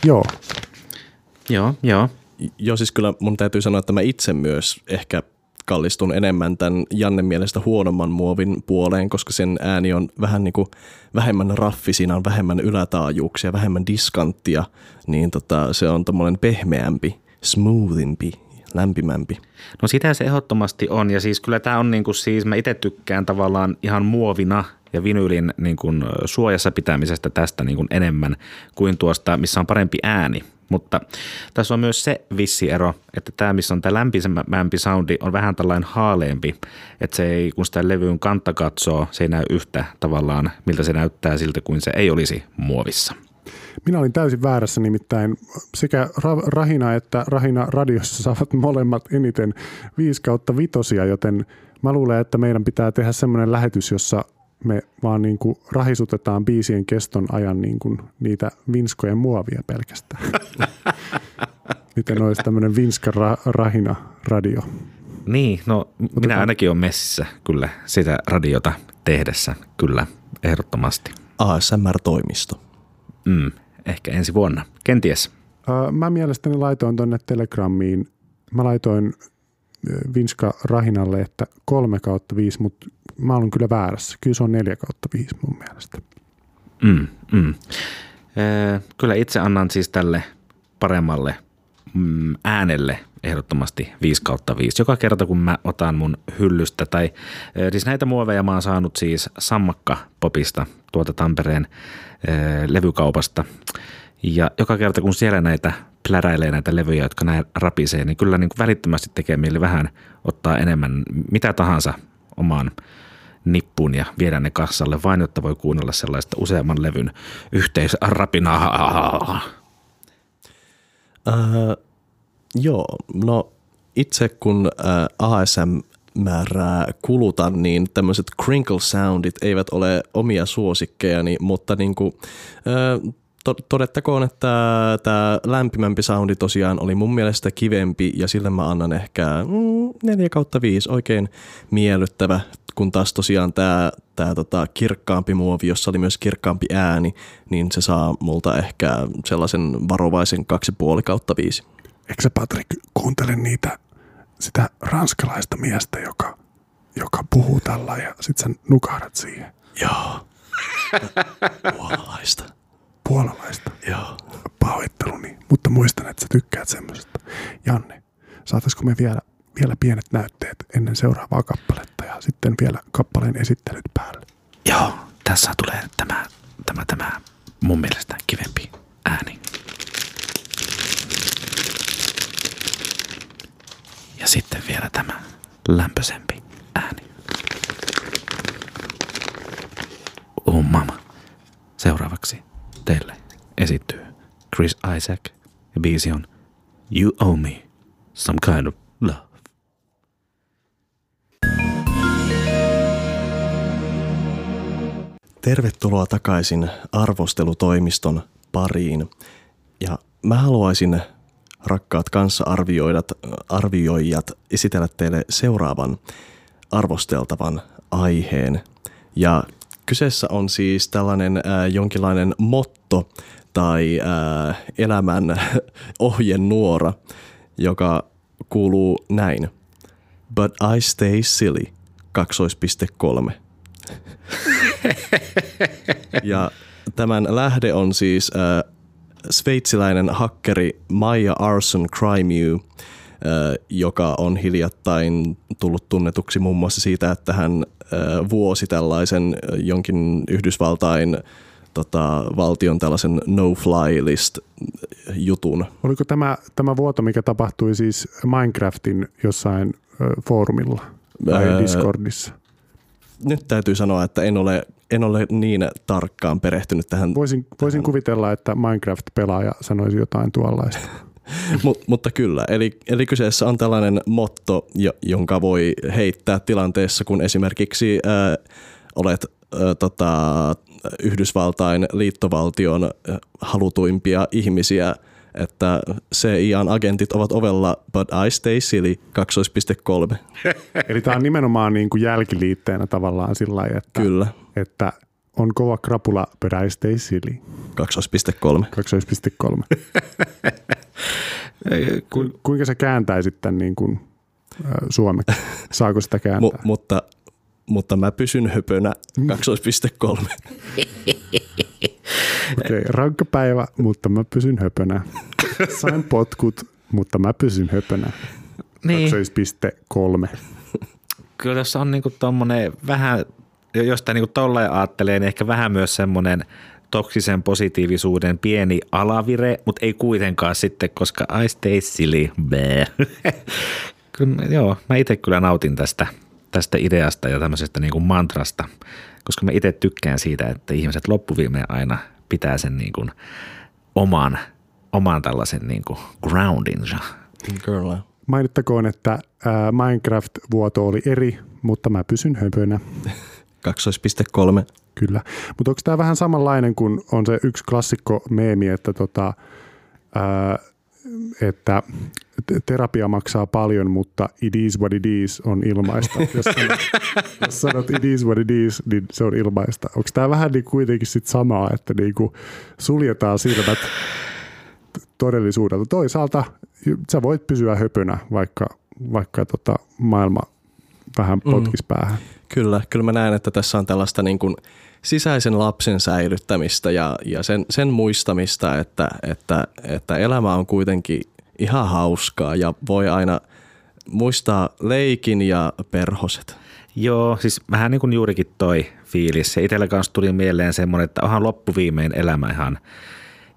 Joo. Joo, joo. Joo, siis kyllä mun täytyy sanoa, että mä itse myös ehkä kallistun enemmän tämän Janne mielestä huonomman muovin puoleen, koska sen ääni on vähän niin kuin vähemmän raffi, siinä on vähemmän ylätaajuuksia, vähemmän diskanttia, niin tota, se on tommoinen pehmeämpi, smoothimpi, lämpimämpi. No sitä se ehdottomasti on ja siis kyllä tämä on niin kuin siis, mä itse tykkään tavallaan ihan muovina ja vinylin niin kuin suojassa pitämisestä tästä niin kuin enemmän kuin tuosta, missä on parempi ääni. Mutta tässä on myös se vissi ero, että tämä, missä on tämä lämpimämpi soundi, on vähän tällainen haaleempi. Että se ei, kun sitä levyyn kantta katsoo, se ei näy yhtä tavallaan, miltä se näyttää siltä kuin se ei olisi muovissa. Minä olin täysin väärässä nimittäin sekä Rahina että Rahina radiossa saavat molemmat eniten 5 kautta vitosia, joten mä luulen, että meidän pitää tehdä semmoinen lähetys, jossa me vaan niin kuin rahisutetaan biisien keston ajan niin kuin niitä vinskojen muovia pelkästään. Miten olisi tämmöinen vinska ra- rahina radio? Niin, no Otetaan. minä ainakin olen messissä kyllä sitä radiota tehdessä, kyllä, ehdottomasti. ASMR-toimisto. Mm, ehkä ensi vuonna, kenties. mä mielestäni laitoin tuonne Telegramiin, mä laitoin Vinska Rahinalle, että 3 kautta 5, mutta mä olen kyllä väärässä. Kyllä se on 4 kautta 5 mun mielestä. Mm, mm. Ee, kyllä itse annan siis tälle paremmalle mm, äänelle ehdottomasti 5 kautta 5. Joka kerta kun mä otan mun hyllystä tai siis näitä muoveja mä oon saanut siis Sammakka Popista tuolta Tampereen levykaupasta. Ja joka kerta kun siellä näitä pläräilee näitä levyjä, jotka näin rapisee, niin kyllä niin kuin välittömästi tekee mieli vähän ottaa enemmän mitä tahansa omaan nippuun ja viedä ne kassalle vain, jotta voi kuunnella sellaista useamman levyn yhteisrapinaa. Äh, joo, no itse kun äh, ASM määrää kulutan, niin tämmöiset crinkle soundit eivät ole omia suosikkejani, mutta niin kuin, äh, to- todettakoon, että tämä lämpimämpi soundi tosiaan oli mun mielestä kivempi ja sille mä annan ehkä mm, 4 kautta 5 oikein miellyttävä, kun taas tosiaan tämä tää tota kirkkaampi muovi, jossa oli myös kirkkaampi ääni, niin se saa multa ehkä sellaisen varovaisen 2,5 kautta 5. Eikö sä Patrik kuuntele niitä, sitä ranskalaista miestä, joka, joka puhuu tällä ja sit sä nukahdat siihen Joo. Puolalaista. Puolalaista Joo. pahoitteluni, mutta muistan, että sä tykkäät semmoisesta. Janne, saataisiko me vielä, vielä pienet näytteet ennen seuraavaa kappaletta ja sitten vielä kappaleen esittelyt päälle? Joo, tässä tulee tämä, tämä, tämä mun mielestä kivempi ääni. Ja sitten vielä tämä lämpöisempi ääni. Oh mama. Seuraavaksi teille esittyy Chris Isaac ja biisi on You Owe Me Some Kind of Love. Tervetuloa takaisin arvostelutoimiston pariin. Ja mä haluaisin, rakkaat kanssaarvioijat, arvioijat, esitellä teille seuraavan arvosteltavan aiheen. Ja kyseessä on siis tällainen äh, jonkinlainen motto tai äh, elämän ohjenuora, joka kuuluu näin. But I stay silly, kaksoispiste kolme. Ja tämän lähde on siis äh, sveitsiläinen hakkeri Maija Arson Crymew, äh, joka on hiljattain tullut tunnetuksi muun muassa siitä, että hän vuosi tällaisen jonkin Yhdysvaltain tota, valtion tällaisen no-fly list jutun. Oliko tämä, tämä vuoto, mikä tapahtui siis Minecraftin jossain foorumilla tai Ää, Discordissa? Nyt täytyy sanoa, että en ole, en ole niin tarkkaan perehtynyt tähän Voisin, voisin kuvitella, että Minecraft-pelaaja sanoisi jotain tuollaista. Mut, mutta kyllä, eli, eli kyseessä on tällainen motto, jo- jonka voi heittää tilanteessa, kun esimerkiksi ää, olet ää, tota, Yhdysvaltain liittovaltion halutuimpia ihmisiä, että CIAn agentit ovat ovella, but I stay silly, 2.3. Eli tämä on nimenomaan niin kuin jälkiliitteenä tavallaan sillä lailla, että, Kyllä, että on kova krapula, but I stay silly. 2.3. 2.3. Ku, kuinka sä kääntäisit tämän niin kuin, äh, suomeksi? Saako sitä kääntää? Mu- mutta, mutta mä pysyn höpönä, 2.3. Okei, okay, rankka päivä, mutta mä pysyn höpönä. Sain potkut, mutta mä pysyn höpönä. Niin. 2.3. kyllä tässä on niinku tommonen vähän, jos sitä niinku tolleen ajattelee, niin ehkä vähän myös semmoinen toksisen positiivisuuden pieni alavire, mutta ei kuitenkaan sitten, koska I stay silly. Kyllä, joo, mä itse kyllä nautin tästä, tästä ideasta ja tämmöisestä niinku mantrasta, koska mä itse tykkään siitä, että ihmiset loppuviimeen aina pitää sen niinku oman, oman tällaisen niinku groundinsa. Kyllä. Mainittakoon, että Minecraft-vuoto oli eri, mutta mä pysyn höpönä. 2.3. Kyllä. Mutta onko tämä vähän samanlainen kuin on se yksi klassikko meemi, että, tota, ää, että te- terapia maksaa paljon, mutta it is what it is on ilmaista. Jos sanot, jos sanot it is what it is, niin se on ilmaista. Onko tämä vähän niin kuitenkin sit samaa, että niinku suljetaan silmät todellisuudelta. Toisaalta sä voit pysyä höpönä, vaikka, vaikka tota maailma vähän potkis päähän. Kyllä, kyllä mä näen, että tässä on tällaista niin kuin sisäisen lapsen säilyttämistä ja, ja sen, sen muistamista, että, että, että elämä on kuitenkin ihan hauskaa ja voi aina muistaa leikin ja perhoset. Joo, siis vähän niin kuin juurikin toi fiilis. Ja itsellä kanssa tuli mieleen semmoinen, että onhan loppuviimein elämä ihan,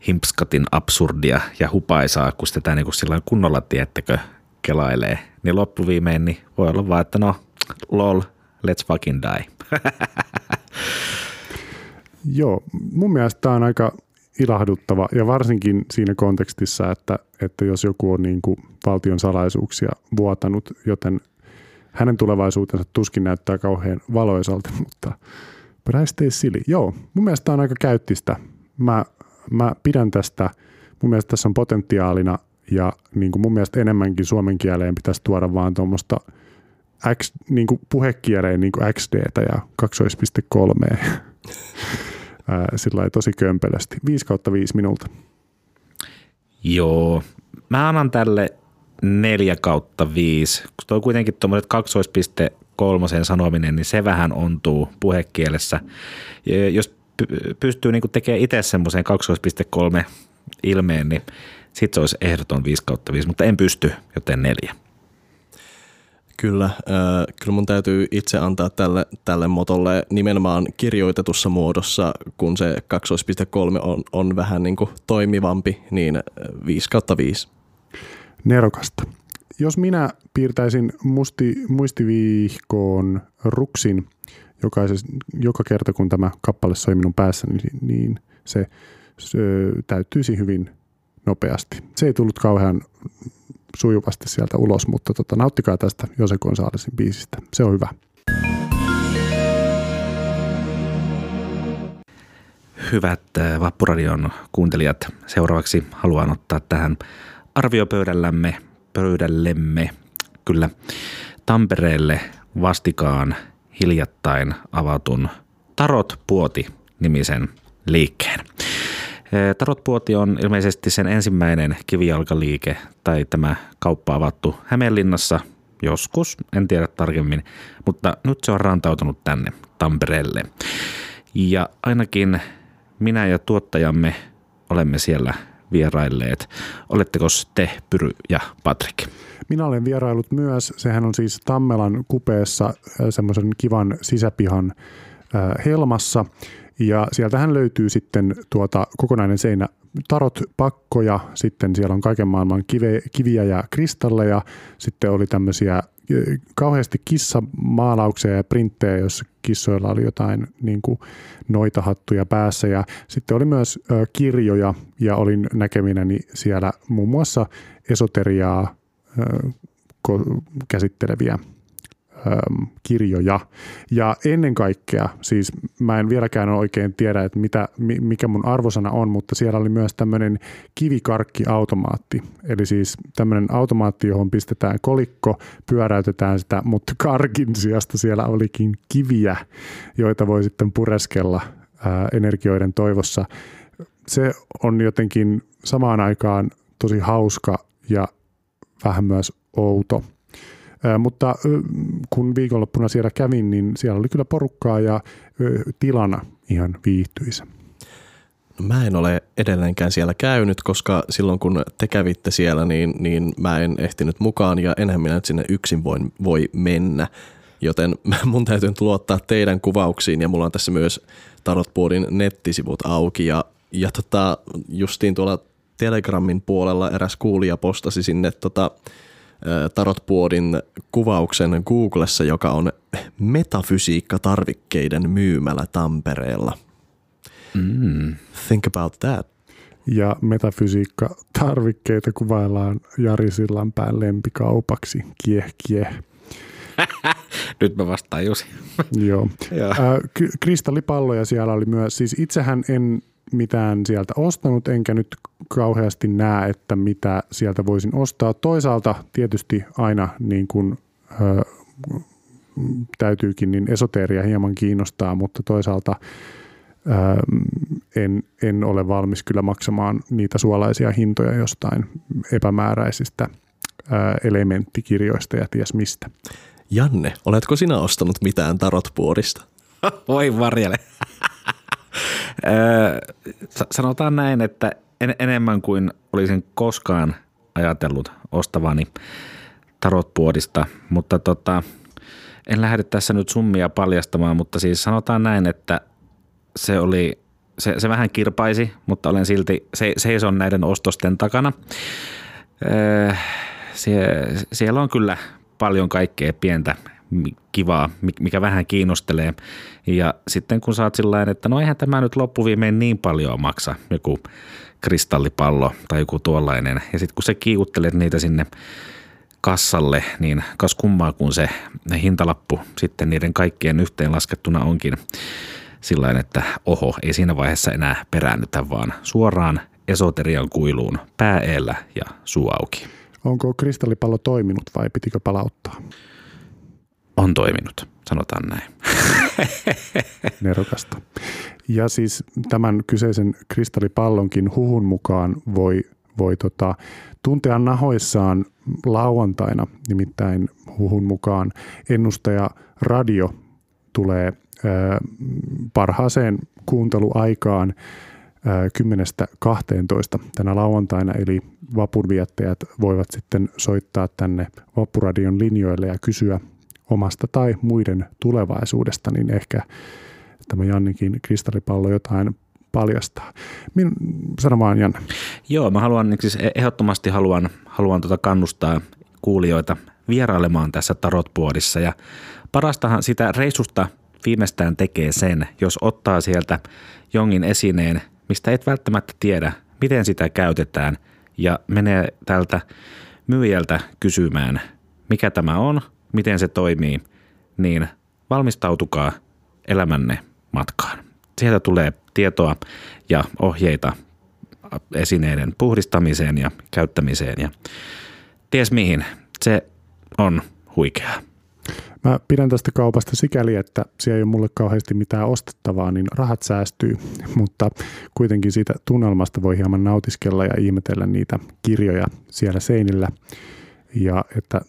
himpskatin absurdia ja hupaisaa, kun sitä niin kuin kunnolla, tiettekö, kelailee. Niin loppuviimein niin voi olla vaan, että no, lol, let's fucking die. Joo, mun mielestä tämä on aika ilahduttava ja varsinkin siinä kontekstissa, että, että jos joku on niin kuin valtion salaisuuksia vuotanut, joten hänen tulevaisuutensa tuskin näyttää kauhean valoisalta, mutta but I stay silly. Joo, mun mielestä tämä on aika käyttistä. Mä, mä pidän tästä, mun mielestä tässä on potentiaalina ja niin kuin mun mielestä enemmänkin suomen kieleen pitäisi tuoda vaan tuommoista X, niin kuin puhekieleen niin kuin XDtä ja 2.3 sillä tosi kömpelösti. 5 kautta 5 minulta. Joo, mä annan tälle 4 kautta 5. Kun tuo kuitenkin tuommoiset 2.3 sanominen, niin se vähän ontuu puhekielessä. Ja jos pystyy niin tekemään itse semmoisen 2.3 ilmeen, niin sitten se olisi ehdoton 5 kautta 5, mutta en pysty, joten neljä. Kyllä, äh, kyllä mun täytyy itse antaa tälle, tälle motolle nimenomaan kirjoitetussa muodossa, kun se 2.3 on, on vähän niin kuin toimivampi, niin 5 kautta 5. Nerokasta. Jos minä piirtäisin musti, muistivihkoon ruksin joka kerta, kun tämä kappale soi minun päässäni, niin, niin se, se täyttyisi hyvin nopeasti. Se ei tullut kauhean sujuvasti sieltä ulos, mutta tota, nauttikaa tästä Jose Gonzalesin biisistä. Se on hyvä. Hyvät Vappuradion kuuntelijat, seuraavaksi haluan ottaa tähän arviopöydällämme, pöydällemme, kyllä, Tampereelle vastikaan hiljattain avatun Tarot Puoti nimisen liikkeen. Tarotpuoti on ilmeisesti sen ensimmäinen kivijalkaliike tai tämä kauppa avattu Hämeenlinnassa joskus, en tiedä tarkemmin, mutta nyt se on rantautunut tänne Tampereelle. Ja ainakin minä ja tuottajamme olemme siellä vierailleet. Oletteko te, Pyry ja Patrik? Minä olen vierailut myös. Sehän on siis Tammelan kupeessa semmoisen kivan sisäpihan helmassa. Ja sieltähän löytyy sitten tuota kokonainen seinä. Tarot pakkoja, sitten siellä on kaiken maailman kive, kiviä ja kristalleja, sitten oli tämmöisiä kauheasti kissamaalauksia ja printtejä, joissa kissoilla oli jotain niin kuin noita hattuja päässä. Ja sitten oli myös ö, kirjoja ja olin näkeminäni siellä muun muassa esoteriaa ö, käsitteleviä Kirjoja. Ja ennen kaikkea, siis mä en vieläkään oikein tiedä, että mitä, mikä mun arvosana on, mutta siellä oli myös tämmöinen kivikarkkiautomaatti. Eli siis tämmöinen automaatti, johon pistetään kolikko, pyöräytetään sitä, mutta karkin sijasta siellä olikin kiviä, joita voi sitten pureskella ää, energioiden toivossa. Se on jotenkin samaan aikaan tosi hauska ja vähän myös outo – mutta kun viikonloppuna siellä kävin, niin siellä oli kyllä porukkaa ja tilana ihan viihtyisä. No mä en ole edelleenkään siellä käynyt, koska silloin kun te kävitte siellä, niin, niin mä en ehtinyt mukaan ja enhän minä nyt sinne yksin voi, voi mennä. Joten mun täytyy luottaa teidän kuvauksiin ja mulla on tässä myös Tarotboardin nettisivut auki ja, ja tota, justiin tuolla Telegramin puolella eräs kuulija postasi sinne tota, Tarotboardin kuvauksen Googlessa, joka on metafysiikka-tarvikkeiden myymälä Tampereella. Mm. Think about that. Ja metafysiikka-tarvikkeita kuvaillaan Jari Sillanpään lempikaupaksi. Kieh, kieh. Nyt mä vastaan Jusi. Joo. Joo. Äh, kristallipalloja siellä oli myös. Siis itsehän en mitään sieltä ostanut, enkä nyt kauheasti näe, että mitä sieltä voisin ostaa. Toisaalta tietysti aina niin kuin, ö, täytyykin, niin esoteeria hieman kiinnostaa, mutta toisaalta ö, en, en ole valmis kyllä maksamaan niitä suolaisia hintoja jostain epämääräisistä ö, elementtikirjoista ja ties mistä. Janne, oletko sinä ostanut mitään tarotpuorista? Voi varjele. Sanotaan näin, että en, enemmän kuin olisin koskaan ajatellut ostavani tarotpuodista, mutta tota, en lähde tässä nyt summia paljastamaan, mutta siis sanotaan näin, että se oli se, se vähän kirpaisi, mutta olen silti se, seison näiden ostosten takana. Öö, sie, siellä on kyllä paljon kaikkea pientä kivaa, mikä vähän kiinnostelee. Ja sitten kun saat sillä että no eihän tämä nyt loppuviimein niin paljon maksa, joku kristallipallo tai joku tuollainen. Ja sitten kun sä kiikuttelet niitä sinne kassalle, niin kas kummaa kun se hintalappu sitten niiden kaikkien yhteenlaskettuna onkin sillä että oho, ei siinä vaiheessa enää peräännytä, vaan suoraan esoterian kuiluun pääellä ja suu auki. Onko kristallipallo toiminut vai pitikö palauttaa? On toiminut, sanotaan näin. Nerokasta. Ja siis tämän kyseisen kristallipallonkin huhun mukaan voi, voi tota, tuntea nahoissaan lauantaina, nimittäin huhun mukaan ennustaja radio tulee parhaaseen kuunteluaikaan 10-12 tänä lauantaina, eli vapurviettäjät voivat sitten soittaa tänne Vappuradion linjoille ja kysyä omasta tai muiden tulevaisuudesta, niin ehkä tämä Jannikin kristallipallo jotain paljastaa. Min, sano vaan Janne. Joo, mä haluan, siis ehdottomasti haluan, haluan tuota kannustaa kuulijoita vierailemaan tässä tarotpuodissa ja parastahan sitä reisusta viimeistään tekee sen, jos ottaa sieltä jongin esineen, mistä et välttämättä tiedä, miten sitä käytetään ja menee tältä myyjältä kysymään, mikä tämä on, miten se toimii, niin valmistautukaa elämänne matkaan. Sieltä tulee tietoa ja ohjeita esineiden puhdistamiseen ja käyttämiseen ja ties mihin. Se on huikeaa. Mä pidän tästä kaupasta sikäli, että siellä ei ole mulle kauheasti mitään ostettavaa, niin rahat säästyy, mutta kuitenkin siitä tunnelmasta voi hieman nautiskella ja ihmetellä niitä kirjoja siellä seinillä. Ja, että,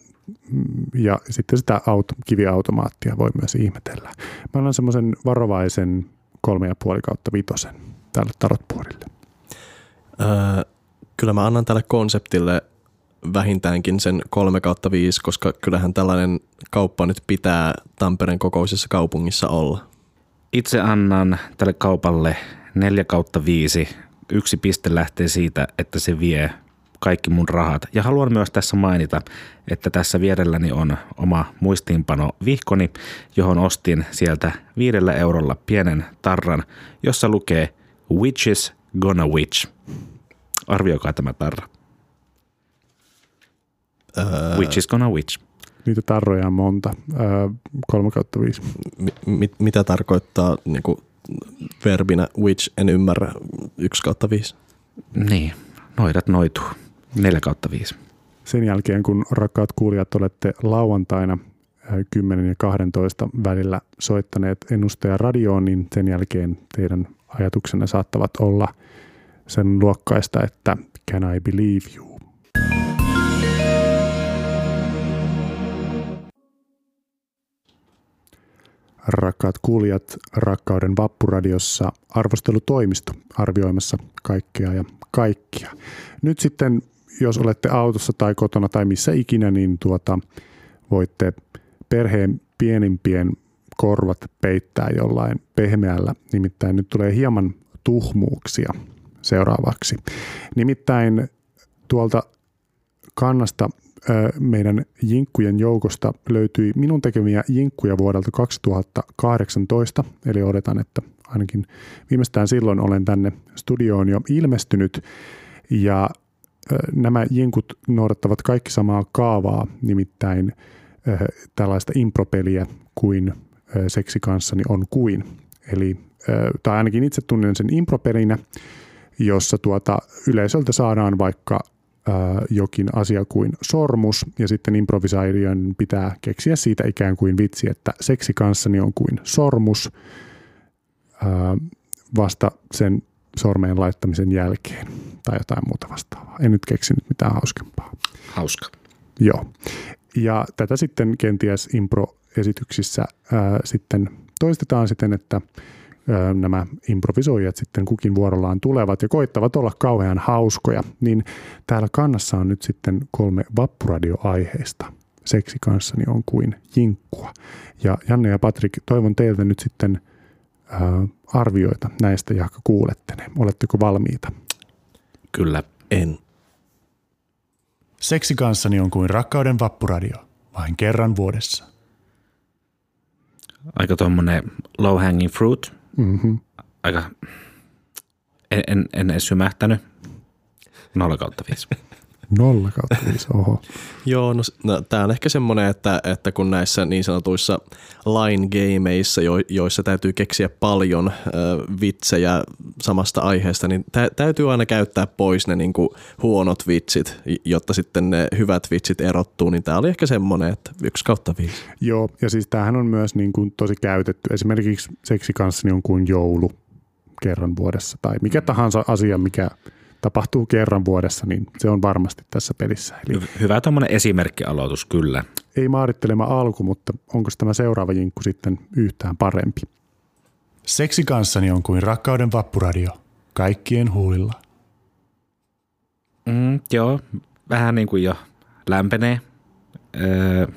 ja sitten sitä auto, kiviautomaattia voi myös ihmetellä. Mä annan semmoisen varovaisen kolme ja puoli kautta vitosen tälle tarotpuolille. Öö, kyllä mä annan tälle konseptille vähintäänkin sen 3 kautta 5, koska kyllähän tällainen kauppa nyt pitää Tampereen kokoisessa kaupungissa olla. Itse annan tälle kaupalle 4 kautta 5. Yksi piste lähtee siitä, että se vie kaikki mun rahat. Ja haluan myös tässä mainita, että tässä vierelläni on oma muistiinpano vihkoni, johon ostin sieltä viidellä eurolla pienen tarran, jossa lukee Witches gonna witch. Arvioikaa tämä tarra. Uh, which is gonna which. Niitä tarroja on monta. Uh, 3 kautta 5. Mi- mitä tarkoittaa niin kuin verbinä which, en ymmärrä, 1 kautta 5? Niin, noidat noituu. 4 kautta 5. Sen jälkeen, kun rakkaat kuulijat olette lauantaina 10 ja 12 välillä soittaneet ennustaja radioon, niin sen jälkeen teidän ajatuksenne saattavat olla sen luokkaista, että can I believe you? Rakkaat kuulijat, Rakkauden vappuradiossa arvostelutoimisto arvioimassa kaikkea ja kaikkia. Nyt sitten, jos olette autossa tai kotona tai missä ikinä, niin tuota, voitte perheen pienimpien korvat peittää jollain pehmeällä. Nimittäin nyt tulee hieman tuhmuuksia seuraavaksi. Nimittäin tuolta kannasta meidän jinkkujen joukosta löytyi minun tekemiä jinkkuja vuodelta 2018, eli odotan, että ainakin viimeistään silloin olen tänne studioon jo ilmestynyt. Ja nämä jinkut noudattavat kaikki samaa kaavaa, nimittäin tällaista impropeliä kuin seksi kanssani on kuin. Eli, tai ainakin itse tunnen sen impropelinä, jossa tuota yleisöltä saadaan vaikka jokin asia kuin sormus ja sitten improvisairijan pitää keksiä siitä ikään kuin vitsi, että seksi kanssani on kuin sormus vasta sen sormeen laittamisen jälkeen tai jotain muuta vastaavaa. En nyt keksinyt mitään hauskempaa. Hauska. Joo. Ja tätä sitten kenties impro-esityksissä ää, sitten toistetaan siten, että nämä improvisoijat sitten kukin vuorollaan tulevat ja koittavat olla kauhean hauskoja, niin täällä kannassa on nyt sitten kolme vappuradioaiheista. Seksi kanssani on kuin jinkkua. Ja Janne ja Patrik, toivon teiltä nyt sitten arvioita näistä, jotka kuulette ne. Oletteko valmiita? Kyllä. En. Seksi kanssani on kuin rakkauden vappuradio, vain kerran vuodessa. Aika tuommoinen low hanging fruit. Mm-hmm. Aika, en, en, en edes symähtänyt. 0 kautta 5. Nolla kautta viisi, oho. Joo, no, no tämä on ehkä semmoinen, että, että kun näissä niin sanotuissa line gameissa, jo, joissa täytyy keksiä paljon äh, vitsejä samasta aiheesta, niin tä, täytyy aina käyttää pois ne niin kuin huonot vitsit, jotta sitten ne hyvät vitsit erottuu, niin tämä oli ehkä semmoinen, että yksi kautta viisi. Joo, ja siis tämähän on myös niin kuin tosi käytetty. Esimerkiksi seksi kanssani on kuin joulu kerran vuodessa tai mikä tahansa asia, mikä tapahtuu kerran vuodessa, niin se on varmasti tässä pelissä. Eli Hy- Hyvä tuommoinen esimerkkialoitus, kyllä. ei maarittelema alku, mutta onko tämä seuraava jinkku sitten yhtään parempi? Seksi kanssani on kuin rakkauden vappuradio, kaikkien huulilla. Mm, joo, vähän niin kuin jo lämpenee. Öö,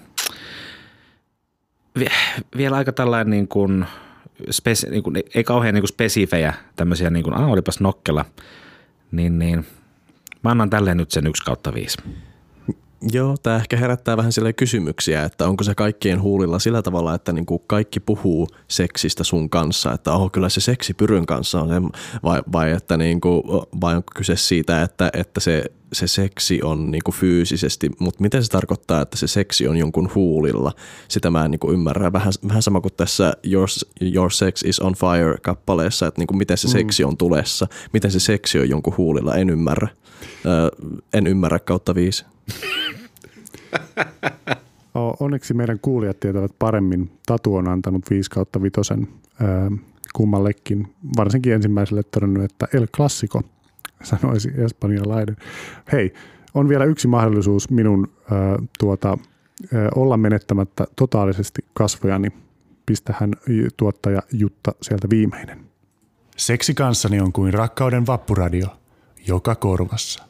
vie- vielä aika tällainen niin kuin, spesi- niin kuin, ei kauhean niin kuin spesifejä tämmöisiä, niin kuin, ah, olipas nokkela. Niin, niin. Mä annan tälleen nyt sen 1 kautta 5. Joo, tämä ehkä herättää vähän sille kysymyksiä, että onko se kaikkien huulilla sillä tavalla, että niinku kaikki puhuu seksistä sun kanssa, että oho, kyllä se seksi pyryn kanssa on, se, vai, vai, että niinku, vai onko kyse siitä, että, että se, se seksi on niinku fyysisesti, mutta miten se tarkoittaa, että se seksi on jonkun huulilla? Sitä mä en niinku ymmärrä. Vähän, vähän sama kuin tässä Your, Your Sex is on Fire kappaleessa, että niinku miten se seksi on tulessa, miten se seksi on jonkun huulilla, en ymmärrä. Ö, en ymmärrä kautta viisi. Onneksi meidän kuulijat tietävät paremmin. Tatu on antanut 5 kautta vitosen kummallekin. Varsinkin ensimmäiselle todennut, että El Clasico, sanoisi espanjalainen. Hei, on vielä yksi mahdollisuus minun ää, tuota, ää, olla menettämättä totaalisesti kasvojani. Pistähän tuottaja Jutta sieltä viimeinen. Seksi kanssani on kuin rakkauden vappuradio, joka korvassa.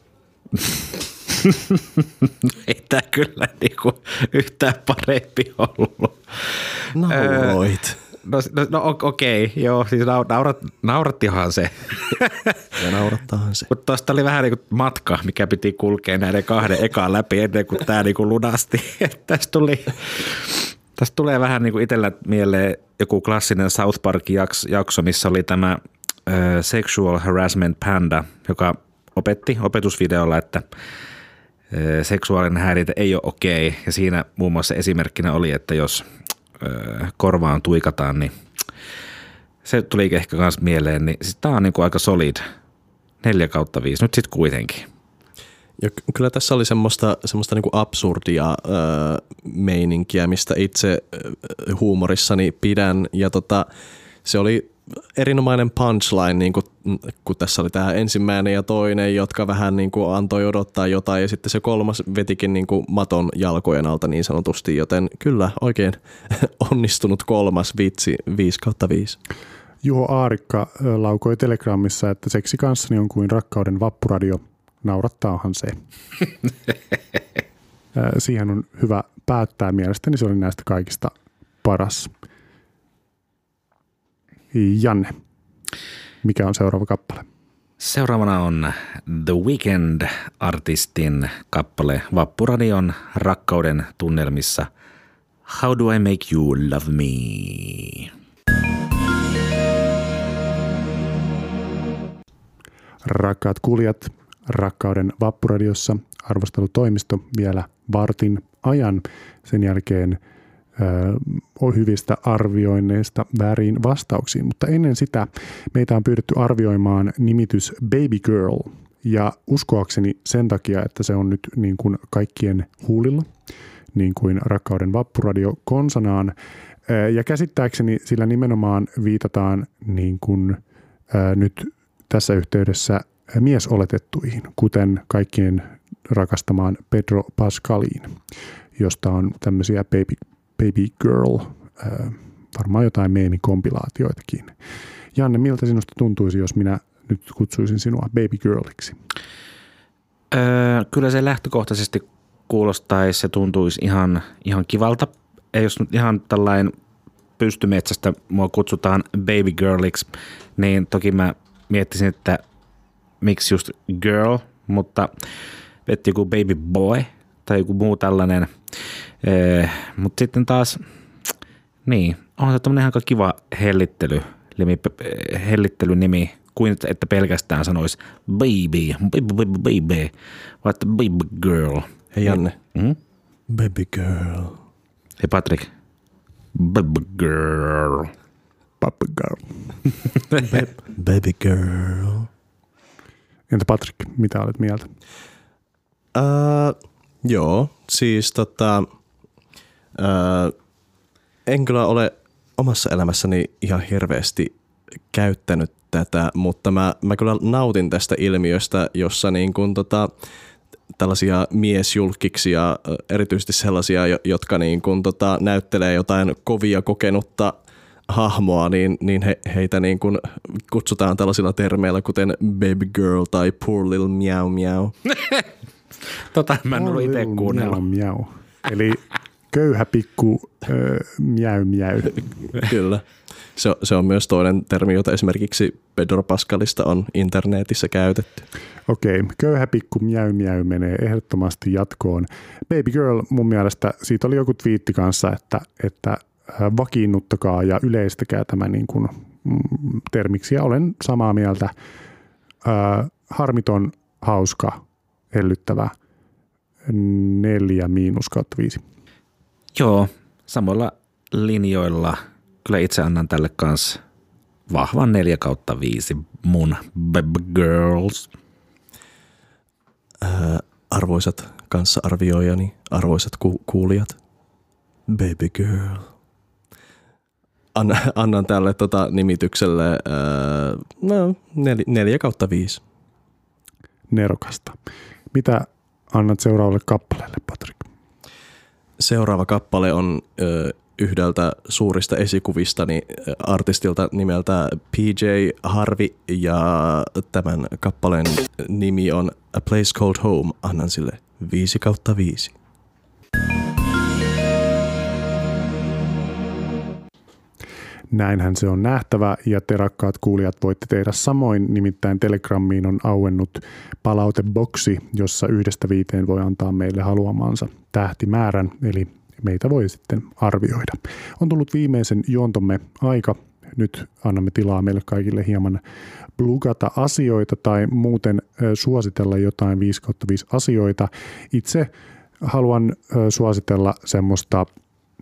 Ei tämä kyllä niinku yhtään parempi ollut. Nauroit. No, no, no o- okei, joo, siis nau- naurat, naurattihan se. Ja naurattaahan se. Mutta tuosta oli vähän niin kuin matka, mikä piti kulkea näiden kahden ekaan läpi ennen kuin tämä niin kuin lunasti. tästä, tuli, tästä tulee vähän niin kuin itsellä mieleen joku klassinen South Park-jakso, missä oli tämä Sexual Harassment Panda, joka opetti opetusvideolla, että seksuaalinen häirintä ei ole okei. Ja siinä muun muassa esimerkkinä oli, että jos korvaan tuikataan, niin se tuli ehkä myös mieleen, niin tämä on niin kuin aika solid. 4 kautta 5, nyt sitten kuitenkin. Ja ky- kyllä tässä oli semmoista, semmoista niinku absurdia öö, meininkiä, mistä itse huumorissani pidän. Ja tota, se oli erinomainen punchline, niin kuin, kun tässä oli tämä ensimmäinen ja toinen, jotka vähän niin kuin antoi odottaa jotain. Ja sitten se kolmas vetikin niin kuin maton jalkojen alta niin sanotusti. Joten kyllä oikein onnistunut kolmas vitsi 5 kautta 5. Juho Aarikka laukoi Telegramissa, että seksi kanssani on kuin rakkauden vappuradio. Naurattaahan se. Siihen on hyvä päättää. Mielestäni se oli näistä kaikista paras. Janne, mikä on seuraava kappale? Seuraavana on The Weekend-artistin kappale Vappuradion rakkauden tunnelmissa How do I make you love me? Rakkaat kuulijat, rakkauden vappuradiossa arvostelutoimisto vielä vartin ajan. Sen jälkeen hyvistä arvioinneista väärin vastauksiin, mutta ennen sitä meitä on pyydetty arvioimaan nimitys Baby Girl ja uskoakseni sen takia, että se on nyt niin kuin kaikkien huulilla, niin kuin Rakkauden vappuradio konsanaan. Ja käsittääkseni sillä nimenomaan viitataan niin kuin, nyt tässä yhteydessä miesoletettuihin, kuten kaikkien rakastamaan Pedro Pascaliin, josta on tämmöisiä baby, baby girl, varmaan jotain meemikompilaatioitakin. Janne, miltä sinusta tuntuisi, jos minä nyt kutsuisin sinua baby girliksi? Öö, kyllä se lähtökohtaisesti kuulostaisi ja tuntuisi ihan, ihan kivalta. Ei jos nyt ihan tällainen pystymetsästä mua kutsutaan baby girliksi, niin toki mä miettisin, että miksi just girl, mutta vetti joku baby boy tai joku muu tällainen. Eh, mutta sitten taas, niin, on se tämmöinen aika kiva hellittely, limi, hellittelynimi, kuin että pelkästään sanoisi baby, baby, baby, baby, että baby girl. Hei Janne. Mm? Baby girl. Hei Patrick. Baby girl. Puppy girl. Baby girl. Entä Patrick, mitä olet mieltä? Uh, joo, siis tota, uh, en kyllä ole omassa elämässäni ihan hirveästi käyttänyt tätä, mutta mä, mä kyllä nautin tästä ilmiöstä, jossa niin kuin tota, tällaisia miesjulkiksia, erityisesti sellaisia, jotka niin kuin tota, näyttelee jotain kovia kokenutta hahmoa, niin, niin he, heitä niin kuin kutsutaan tällaisilla termeillä, kuten baby girl tai poor little meow meow. Tota mä en ollut itse kuunnellut. Miau, miau. Eli köyhä pikku ö, miau miau. Kyllä. Se, on- se on myös toinen termi, jota esimerkiksi Pedro Pascalista on internetissä käytetty. Okei, köyhä pikku miau miau menee ehdottomasti jatkoon. Baby girl, mun mielestä siitä oli joku twiitti kanssa, että, että vakiinnuttakaa ja yleistäkää tämä niin kuin, mm, termiksi. Ja olen samaa mieltä. Äh, harmiton, hauska, hellyttävä, neljä miinus kautta viisi. Joo, samoilla linjoilla. Kyllä itse annan tälle kanssa vahvan 4 kautta 5 mun baby girls. Ää, arvoisat kanssaarvioijani, arvoisat ku- kuulijat, baby girl. Anna, annan tälle tota nimitykselle ää, no, nel, kautta viisi. Nerokasta. Mitä annat seuraavalle kappaleelle, Patrick? Seuraava kappale on ö, yhdeltä suurista esikuvistani ö, artistilta nimeltä PJ Harvey ja tämän kappaleen nimi on A Place Called Home. Annan sille 5 kautta 5. Näinhän se on nähtävä ja te rakkaat kuulijat voitte tehdä samoin, nimittäin Telegrammiin on auennut palauteboksi, jossa yhdestä viiteen voi antaa meille haluamansa tähtimäärän, eli meitä voi sitten arvioida. On tullut viimeisen juontomme aika. Nyt annamme tilaa meille kaikille hieman plugata asioita tai muuten suositella jotain 5 5 asioita. Itse haluan suositella semmoista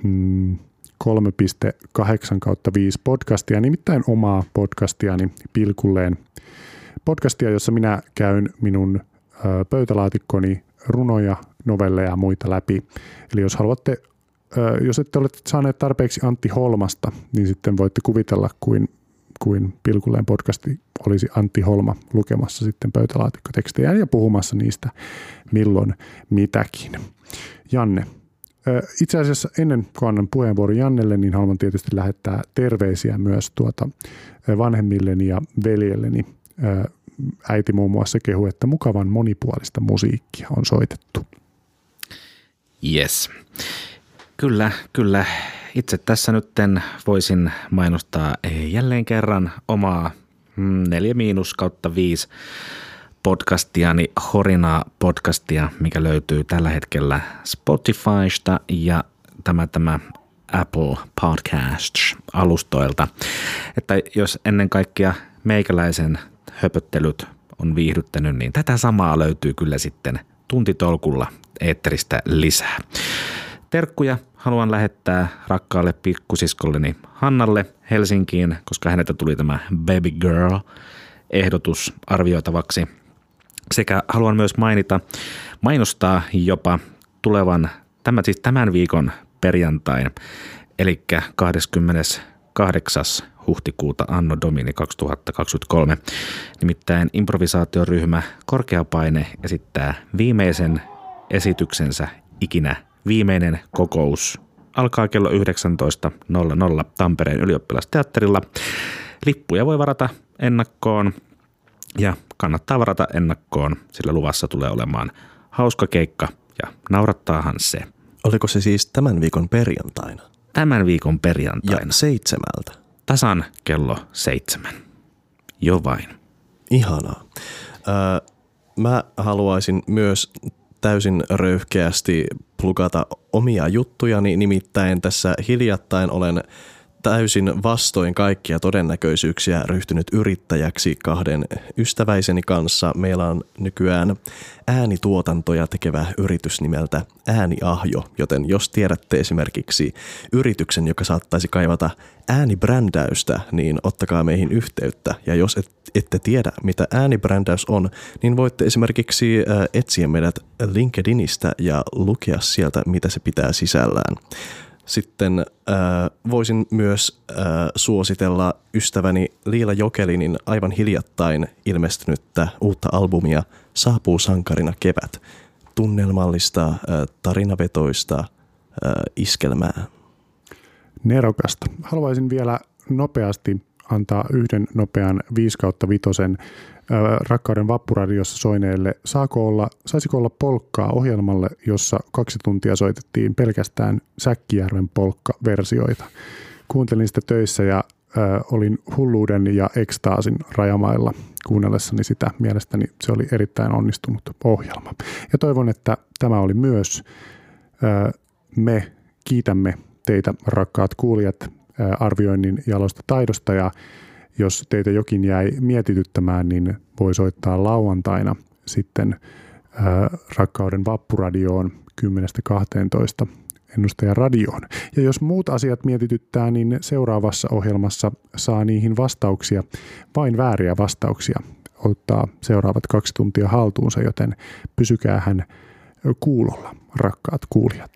mm, 3.8 kautta 5 podcastia, nimittäin omaa podcastiani Pilkulleen. Podcastia, jossa minä käyn minun pöytälaatikkoni runoja, novelleja ja muita läpi. Eli jos haluatte, jos ette ole saaneet tarpeeksi Antti Holmasta, niin sitten voitte kuvitella, kuin, kuin Pilkulleen podcasti olisi Antti Holma lukemassa sitten pöytälaatikkotekstejä ja puhumassa niistä milloin mitäkin. Janne, Itse asiassa ennen kuin annan puheenvuoron Jannelle, niin haluan tietysti lähettää terveisiä myös tuota vanhemmilleni ja veljelleni. Äiti muun muassa kehu, että mukavan monipuolista musiikkia on soitettu. Yes. Kyllä, kyllä. Itse tässä nytten voisin mainostaa jälleen kerran omaa mm, 4 miinus kautta 5 podcastiani, Horinaa podcastia, mikä löytyy tällä hetkellä Spotifysta ja tämä, tämä Apple Podcasts-alustoilta. Että jos ennen kaikkea meikäläisen höpöttelyt on viihdyttänyt, niin tätä samaa löytyy kyllä sitten tuntitolkulla eetteristä lisää. Terkkuja haluan lähettää rakkaalle pikkusiskolleni Hannalle Helsinkiin, koska häneltä tuli tämä Baby Girl ehdotus arvioitavaksi. Sekä haluan myös mainita, mainostaa jopa tulevan, tämän, siis tämän viikon perjantain, eli 28. huhtikuuta Anno Domini 2023. Nimittäin improvisaatioryhmä Korkeapaine esittää viimeisen esityksensä ikinä viimeinen kokous alkaa kello 19.00 Tampereen ylioppilasteatterilla. Lippuja voi varata ennakkoon ja kannattaa varata ennakkoon, sillä luvassa tulee olemaan hauska keikka ja naurattaahan se. Oliko se siis tämän viikon perjantaina? tämän viikon Ja perjantaina. seitsemältä. Tasan kello seitsemän. Jo vain. Ihanaa. Öö, mä haluaisin myös täysin röyhkeästi plugata omia juttujani, nimittäin tässä hiljattain olen täysin vastoin kaikkia todennäköisyyksiä ryhtynyt yrittäjäksi kahden ystäväiseni kanssa. Meillä on nykyään äänituotantoja tekevä yritys nimeltä Ääniahjo, joten jos tiedätte esimerkiksi yrityksen, joka saattaisi kaivata äänibrändäystä, niin ottakaa meihin yhteyttä. Ja jos et, ette tiedä, mitä äänibrändäys on, niin voitte esimerkiksi äh, etsiä meidät LinkedInistä ja lukea sieltä, mitä se pitää sisällään. Sitten äh, voisin myös äh, suositella ystäväni Liila Jokelinin aivan hiljattain ilmestynyttä uutta albumia Saapuu sankarina kevät. Tunnelmallista, äh, tarinavetoista äh, iskelmää. Nerokasta. Haluaisin vielä nopeasti antaa yhden nopean 5 kautta vitosen Rakkauden vappuradiossa soineelle. Saako olla, saisiko olla polkkaa ohjelmalle, jossa kaksi tuntia soitettiin pelkästään Säkkijärven polkka-versioita? Kuuntelin sitä töissä ja ö, olin hulluuden ja ekstaasin rajamailla kuunnellessani sitä. Mielestäni se oli erittäin onnistunut ohjelma. Ja toivon, että tämä oli myös. Ö, me kiitämme teitä, rakkaat kuulijat, arvioinnin jalosta taidosta ja jos teitä jokin jäi mietityttämään, niin voi soittaa lauantaina sitten ää, Rakkauden vappuradioon 10.12 ennustajan radioon. Ja jos muut asiat mietityttää, niin seuraavassa ohjelmassa saa niihin vastauksia, vain vääriä vastauksia, ottaa seuraavat kaksi tuntia haltuunsa, joten pysykää hän kuulolla, rakkaat kuulijat.